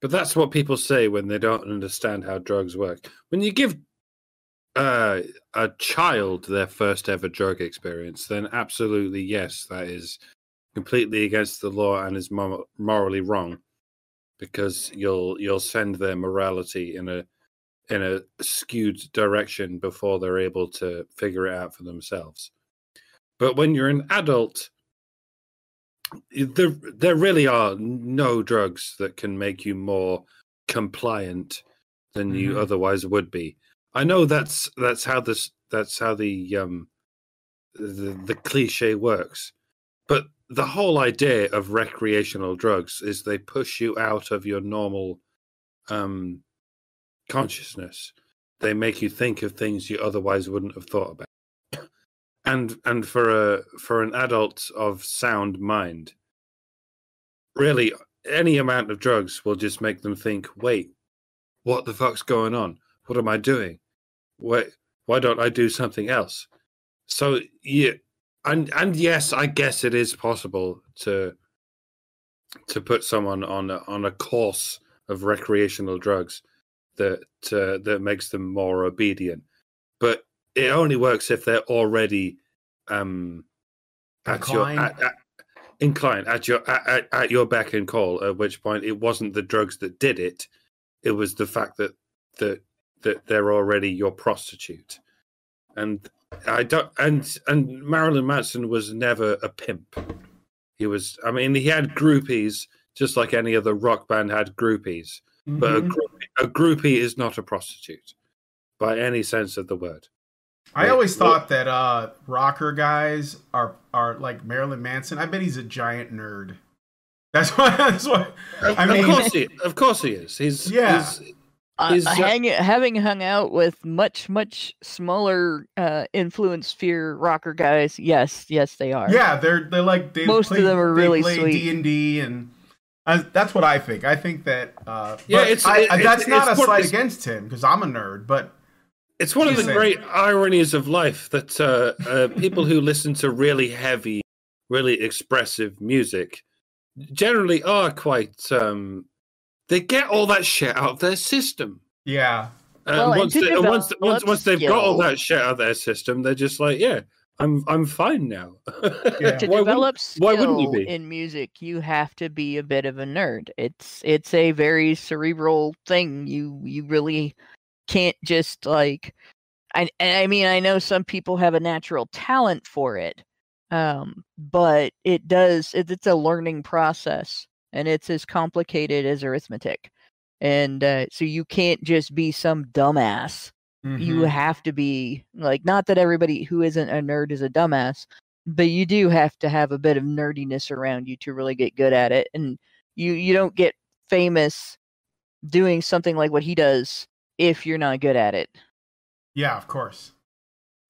Speaker 2: But that's what people say when they don't understand how drugs work. When you give uh, a child their first ever drug experience, then absolutely yes, that is completely against the law and is mor- morally wrong, because you'll you'll send their morality in a in a skewed direction before they're able to figure it out for themselves. But when you're an adult, there there really are no drugs that can make you more compliant than you
Speaker 1: Mhm.
Speaker 2: otherwise would be. I know that's that's how this that's how the um the, the cliche works. But the whole idea of recreational drugs is they push you out of your normal um consciousness. They make you think of things you otherwise wouldn't have thought about. And and for a for an adult of sound mind, really any amount of drugs will just make them think, wait, what the fuck's going on? What am I doing? Why why don't I do something else? So yeah, and and yes, I guess it is possible to to put someone on a, on a course of recreational drugs that uh, that makes them more obedient. But it only works if they're already um, at your
Speaker 1: Inclined.
Speaker 2: at, at, inclined at your at, at your beck and call. At which point, it wasn't the drugs that did it; it was the fact that that that they're already your prostitute. And I don't. And and Marilyn Manson was never a pimp. He was. I mean, he had groupies, just like any other rock band had groupies. But a,
Speaker 1: Mhm.
Speaker 2: groupie, a groupie is not a prostitute by any sense of the word.
Speaker 1: I
Speaker 2: Right.
Speaker 1: always thought that uh, rocker guys are are like Marilyn Manson. I bet he's a giant nerd. That's why. That's why. I mean, of
Speaker 2: course he, of course he is. He's
Speaker 1: Yeah.
Speaker 2: he's-
Speaker 3: Uh,
Speaker 2: Is, uh,
Speaker 3: hang, having hung out with much much smaller uh, influence sphere rocker guys, yes, yes, they are.
Speaker 1: yeah, they're they're like they
Speaker 3: Most of them are
Speaker 1: they
Speaker 3: really
Speaker 1: play
Speaker 3: sweet.
Speaker 1: D and D, and uh, that's what I think. I think that. Uh,
Speaker 2: Yeah, it's-
Speaker 1: I,
Speaker 2: it-
Speaker 1: I- that's
Speaker 2: it's-
Speaker 1: not
Speaker 2: it's
Speaker 1: a slight
Speaker 2: is-
Speaker 1: against him because I'm a nerd. But
Speaker 2: it's one of the
Speaker 1: Listen.
Speaker 2: great ironies of life that uh, uh, people who listen to really heavy, really expressive music generally are quite. um They get all that shit out of their system.
Speaker 1: Yeah.
Speaker 2: And
Speaker 3: Well,
Speaker 2: once, they, and once, once, once they've got all that shit out of their system, they're just like, yeah, I'm, I'm fine now.
Speaker 1: Yeah.
Speaker 3: to
Speaker 2: Why wouldn't-
Speaker 3: develop
Speaker 2: why wouldn't you
Speaker 3: skill
Speaker 2: be?
Speaker 3: in music you have to be a bit of a nerd it's it's a very cerebral thing you you really can't just like i i mean i know some people have a natural talent for it um but it does it, it's a learning process and it's as complicated as arithmetic and uh, so you can't just be some dumbass you
Speaker 1: Mhm.
Speaker 3: have to be like not that everybody who isn't a nerd is a dumbass but you do have to have a bit of nerdiness around you to really get good at it and you you don't get famous doing something like what he does if you're not good at it
Speaker 1: Yeah, of course.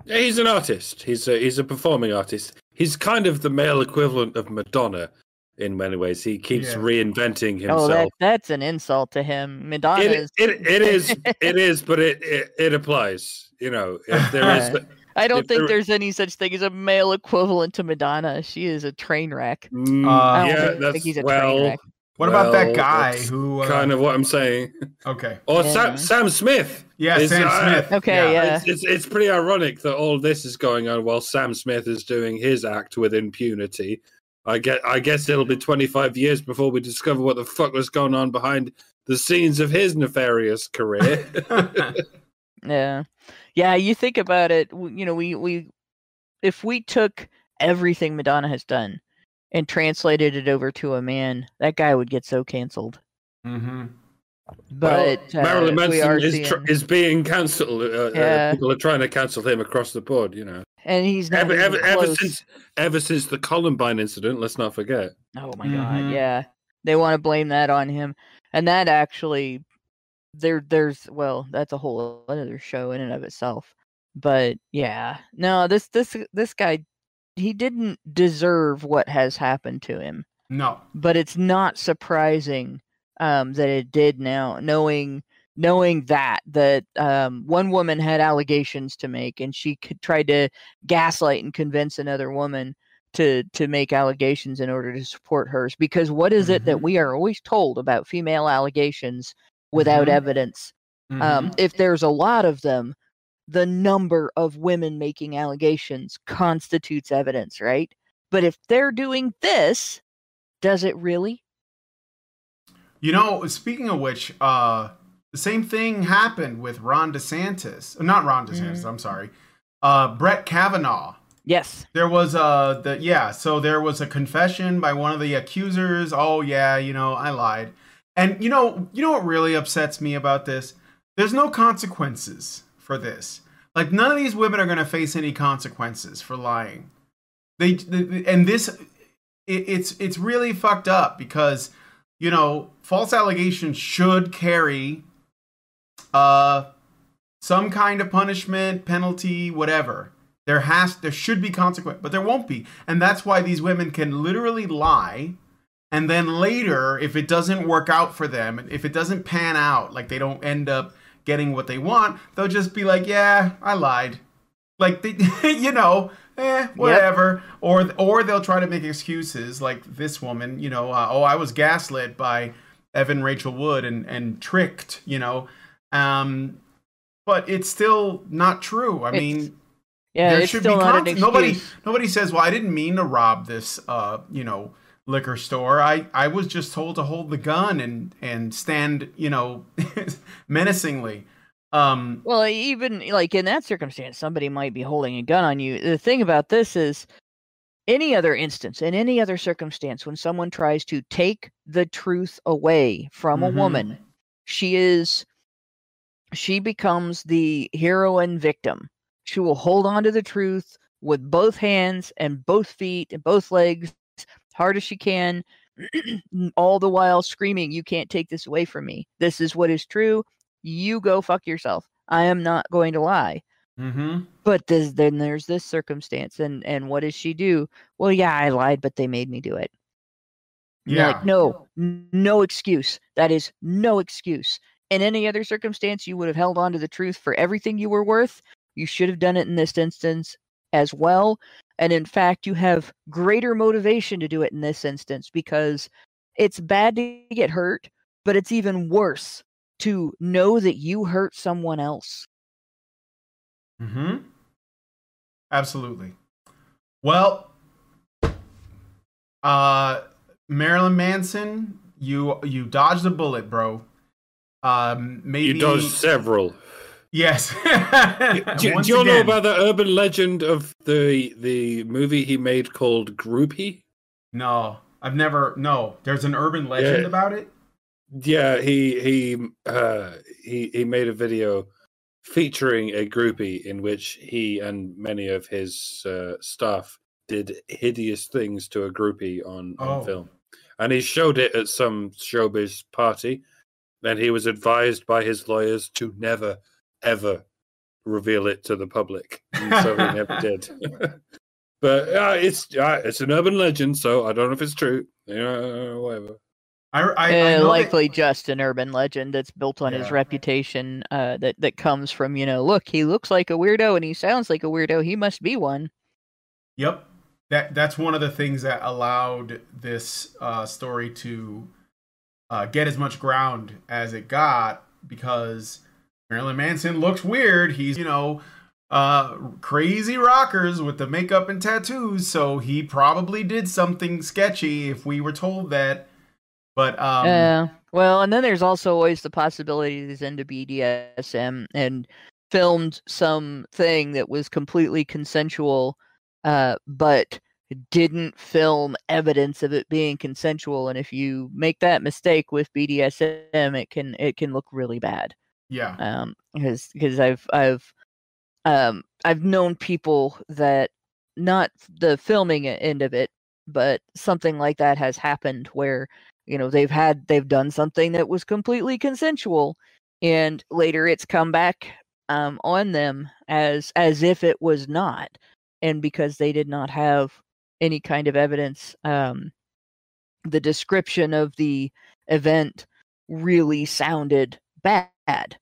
Speaker 2: Yeah, he's an artist. He's a, he's a performing artist. He's kind of the male equivalent of Madonna in many ways. He keeps
Speaker 1: Yeah.
Speaker 2: reinventing
Speaker 3: oh that,
Speaker 2: himself.
Speaker 3: that's an insult to him madonna
Speaker 2: it,
Speaker 3: is
Speaker 2: it, it is it is, but it, it it applies. You know, if there is,
Speaker 3: i don't think
Speaker 2: there-
Speaker 3: there's any such thing as a male equivalent to madonna she is a train wreck
Speaker 2: Mm,
Speaker 1: Uh,
Speaker 3: i don't
Speaker 2: yeah,
Speaker 3: think,
Speaker 2: that's
Speaker 3: think he's a
Speaker 2: well,
Speaker 3: train wreck
Speaker 1: What about that guy
Speaker 2: that's
Speaker 1: who? Uh,
Speaker 2: kind of what I'm saying.
Speaker 1: Okay.
Speaker 2: Or
Speaker 3: Yeah.
Speaker 2: Sam, Sam Smith.
Speaker 1: Yeah,
Speaker 2: Is,
Speaker 1: Sam
Speaker 2: uh,
Speaker 1: Smith.
Speaker 3: Okay, yeah.
Speaker 2: It's, it's it's pretty ironic that all this is going on while Sam Smith is doing his act with impunity. I get I guess it'll be 25 years before we discover what the fuck was going on behind the scenes of his nefarious career.
Speaker 3: Yeah. Yeah, you think about it, you know, we we if we took everything Madonna has done and translated it over to a man, that guy would get so canceled.
Speaker 1: hmm
Speaker 3: But
Speaker 2: Well, Marilyn
Speaker 3: uh, we are
Speaker 2: Manson is tr- is being cancelled. Uh, uh, people are trying to cancel him across the board. You know,
Speaker 3: and he's not
Speaker 2: ever
Speaker 3: even
Speaker 2: ever, ever since ever since the Columbine incident. Let's not forget.
Speaker 3: Oh my
Speaker 1: Mhm.
Speaker 3: god, yeah. They want to blame that on him. And that actually there there's well, that's a whole other show in and of itself. But yeah. No, this this this guy he didn't deserve what has happened to him.
Speaker 1: No.
Speaker 3: but it's not surprising um, that it did now, knowing knowing that that um, one woman had allegations to make, and she could, tried to gaslight and convince another woman to to make allegations in order to support hers. Because what is it that
Speaker 1: Mhm.
Speaker 3: we are always told about female allegations without
Speaker 1: Mhm.
Speaker 3: evidence? Um,
Speaker 1: Mhm.
Speaker 3: if there's a lot of them, the number of women making allegations constitutes evidence, right? But if they're doing this, does it really?
Speaker 1: You know, speaking of which, uh, the same thing happened with Ron DeSantis. Not Ron DeSantis. I'm sorry. Uh, Brett Kavanaugh.
Speaker 3: Yes.
Speaker 1: There was a the yeah, so there was a confession by one of the accusers. Oh yeah, you know, I lied. And you know, you know what really upsets me about this? There's no consequences for this. Like none of these women are going to face any consequences for lying. They, they and this it, it's it's really fucked up because you know, false allegations should carry uh some kind of punishment, penalty, whatever. There has there should be consequence, but there won't be. And that's why these women can literally lie and then later if it doesn't work out for them, if it doesn't pan out, like they don't end up getting what they want, they'll just be like, "Yeah, I lied." Like they, you know, eh, whatever. Or or they'll try to make excuses like this woman, you know, uh, oh, I was gaslit by Evan Rachel Wood and and tricked, you know. Um but it's still not true. I
Speaker 3: It's-
Speaker 1: mean,
Speaker 3: Yeah,
Speaker 1: there
Speaker 3: it's
Speaker 1: should
Speaker 3: still
Speaker 1: be
Speaker 3: not an
Speaker 1: con- nobody nobody says, "Well, I didn't mean to rob this uh, you know, liquor store. I I was just told to hold the gun and and stand, you know, menacingly." Um
Speaker 3: Well, even like in that circumstance, somebody might be holding a gun on you. The thing about this is, any other instance, in any other circumstance, when someone tries to take the truth away from
Speaker 1: Mhm.
Speaker 3: a woman, she is, she becomes the hero and victim. She will hold on to the truth with both hands and both feet and both legs, hard as she can, all the while screaming, You can't take this away from me. This is what is true. You go fuck yourself. I am not going to lie.
Speaker 1: mhm.
Speaker 3: But this, then there's this circumstance, and and what does she do? Well, yeah, I lied, but they made me do it.
Speaker 1: Yeah.
Speaker 3: like no, no excuse. That is no excuse. In any other circumstance, you would have held on to the truth for everything you were worth. You should have done it in this instance. as well. And in fact, you have greater motivation to do it in this instance because it's bad to get hurt, but it's even worse to know that you hurt someone else.
Speaker 1: Mm-hmm. Absolutely. Well, uh, Marilyn Manson, you you dodged a bullet, bro. Um, maybe
Speaker 2: You dodged several.
Speaker 1: Yes.
Speaker 2: Do, do you all know about the urban legend of the the movie he made called Groupie?
Speaker 1: No, I've never. No, there's an urban legend
Speaker 2: Yeah.
Speaker 1: about it.
Speaker 2: Yeah, he he uh, he he made a video featuring a groupie in which he and many of his uh, staff did hideous things to a groupie on, on
Speaker 1: Oh.
Speaker 2: film, and he showed it at some showbiz party, and he was advised by his lawyers to never ever reveal it to the public, and so he never did. but uh, it's uh, it's an urban legend, so I don't know if it's true. Yeah, whatever.
Speaker 1: I, I, I
Speaker 3: Uh,
Speaker 1: know that-
Speaker 3: likely just an urban legend that's built on his reputation uh, that that comes from you know look he looks like a weirdo and he sounds like a weirdo he must be one
Speaker 1: Yep. That that's one of the things that allowed this uh, story to uh, get as much ground as it got because Marilyn Manson looks weird. He's you know uh, crazy rockers with the makeup and tattoos, so he probably did something sketchy if we were told that. But um,
Speaker 3: uh, well and then there's also always the possibility he's into BDSM and filmed something that was completely consensual uh, but didn't film evidence of it being consensual. And if you make that mistake with BDSM it can it can look really bad.
Speaker 1: Yeah,
Speaker 3: um because because i've i've um i've known people that not the filming end of it but something like that has happened where you know they've had they've done something that was completely consensual and later it's come back um on them as as if it was not and because they did not have any kind of evidence um the description of the event really sounded bad.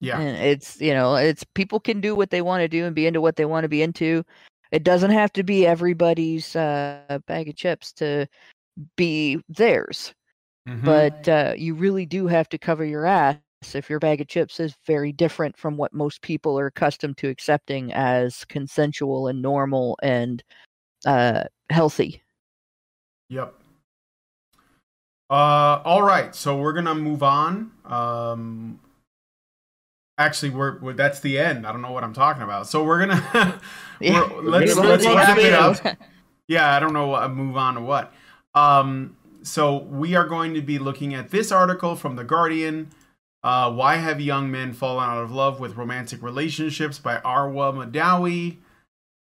Speaker 1: Yeah,
Speaker 3: and it's you know it's people can do what they want to do and be into what they want to be into it doesn't have to be everybody's uh, bag of chips to be theirs
Speaker 1: Mhm.
Speaker 3: but uh, you really do have to cover your ass if your bag of chips is very different from what most people are accustomed to accepting as consensual and normal and uh, healthy
Speaker 1: Yep. Uh, all right, so we're gonna move on. Um, actually, we're, we're that's the end. I don't know what I'm talking about. So we're gonna
Speaker 3: Yeah.
Speaker 1: we're, let's
Speaker 2: gonna
Speaker 1: let's wrap it up. Yeah, I don't know what move on to what. Um, so we are going to be looking at this article from the Guardian. Uh, Why have young men fallen out of love with romantic relationships by Arwa Mahdawi,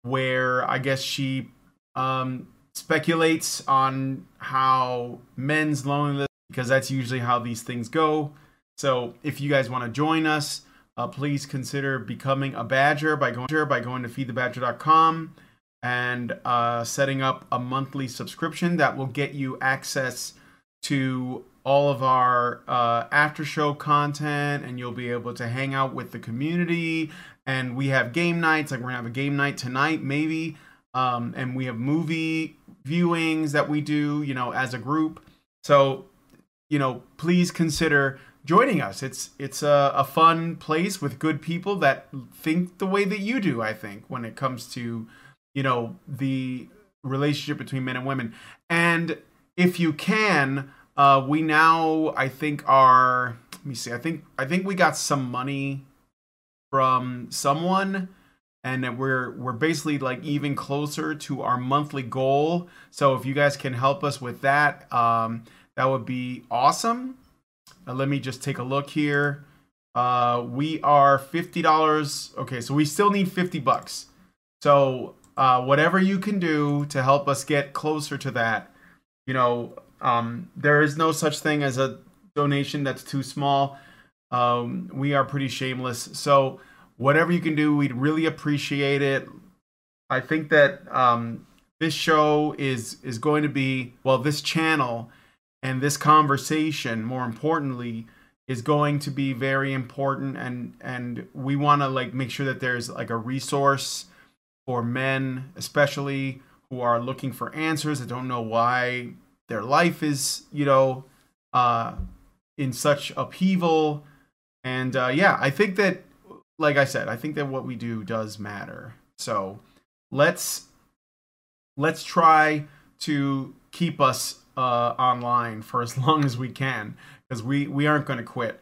Speaker 1: where I guess she um, speculates on how men's loneliness, because that's usually how these things go. So if you guys want to join us, uh, please consider becoming a badger by going by going to feedthebadger.com and uh, setting up a monthly subscription that will get you access to all of our uh, after show content and you'll be able to hang out with the community. And we have game nights like we're gonna have a game night tonight maybe. Um, and we have movie viewings that we do you know as a group. So you know please consider joining us. It's it's a, a fun place with good people that think the way that you do i think when it comes to you know the relationship between men and women. And if you can uh we now i think are let me see i think i think we got some money from someone and we're we're basically like even closer to our monthly goal. So if you guys can help us with that um that would be awesome uh, let me just take a look here. Uh we are $50 okay so we still need 50 bucks. So uh whatever you can do to help us get closer to that you know um there is no such thing as a donation that's too small. Um we are pretty shameless. So whatever you can do we'd really appreciate it. I think that um this show is is going to be well this channel and this conversation more importantly is going to be very important and and we want to like make sure that there's like a resource for men especially who are looking for answers that don't know why their life is you know uh in such upheaval. And uh yeah i think that like i said i think that what we do does matter. So let's let's try to keep us uh online for as long as we can because we we aren't going to quit.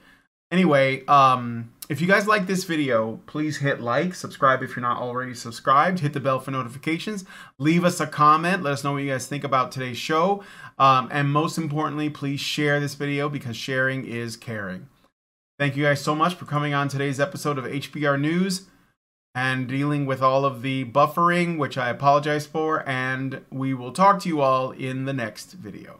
Speaker 1: Anyway, um, if you guys like this video, please hit like, subscribe if you're not already subscribed, hit the bell for notifications, leave us a comment, let us know what you guys think about today's show, um, and most importantly, please share this video because sharing is caring. Thank you guys so much for coming on today's episode of HBR News and dealing with all of the buffering, which I apologize for, and we will talk to you all in the next video.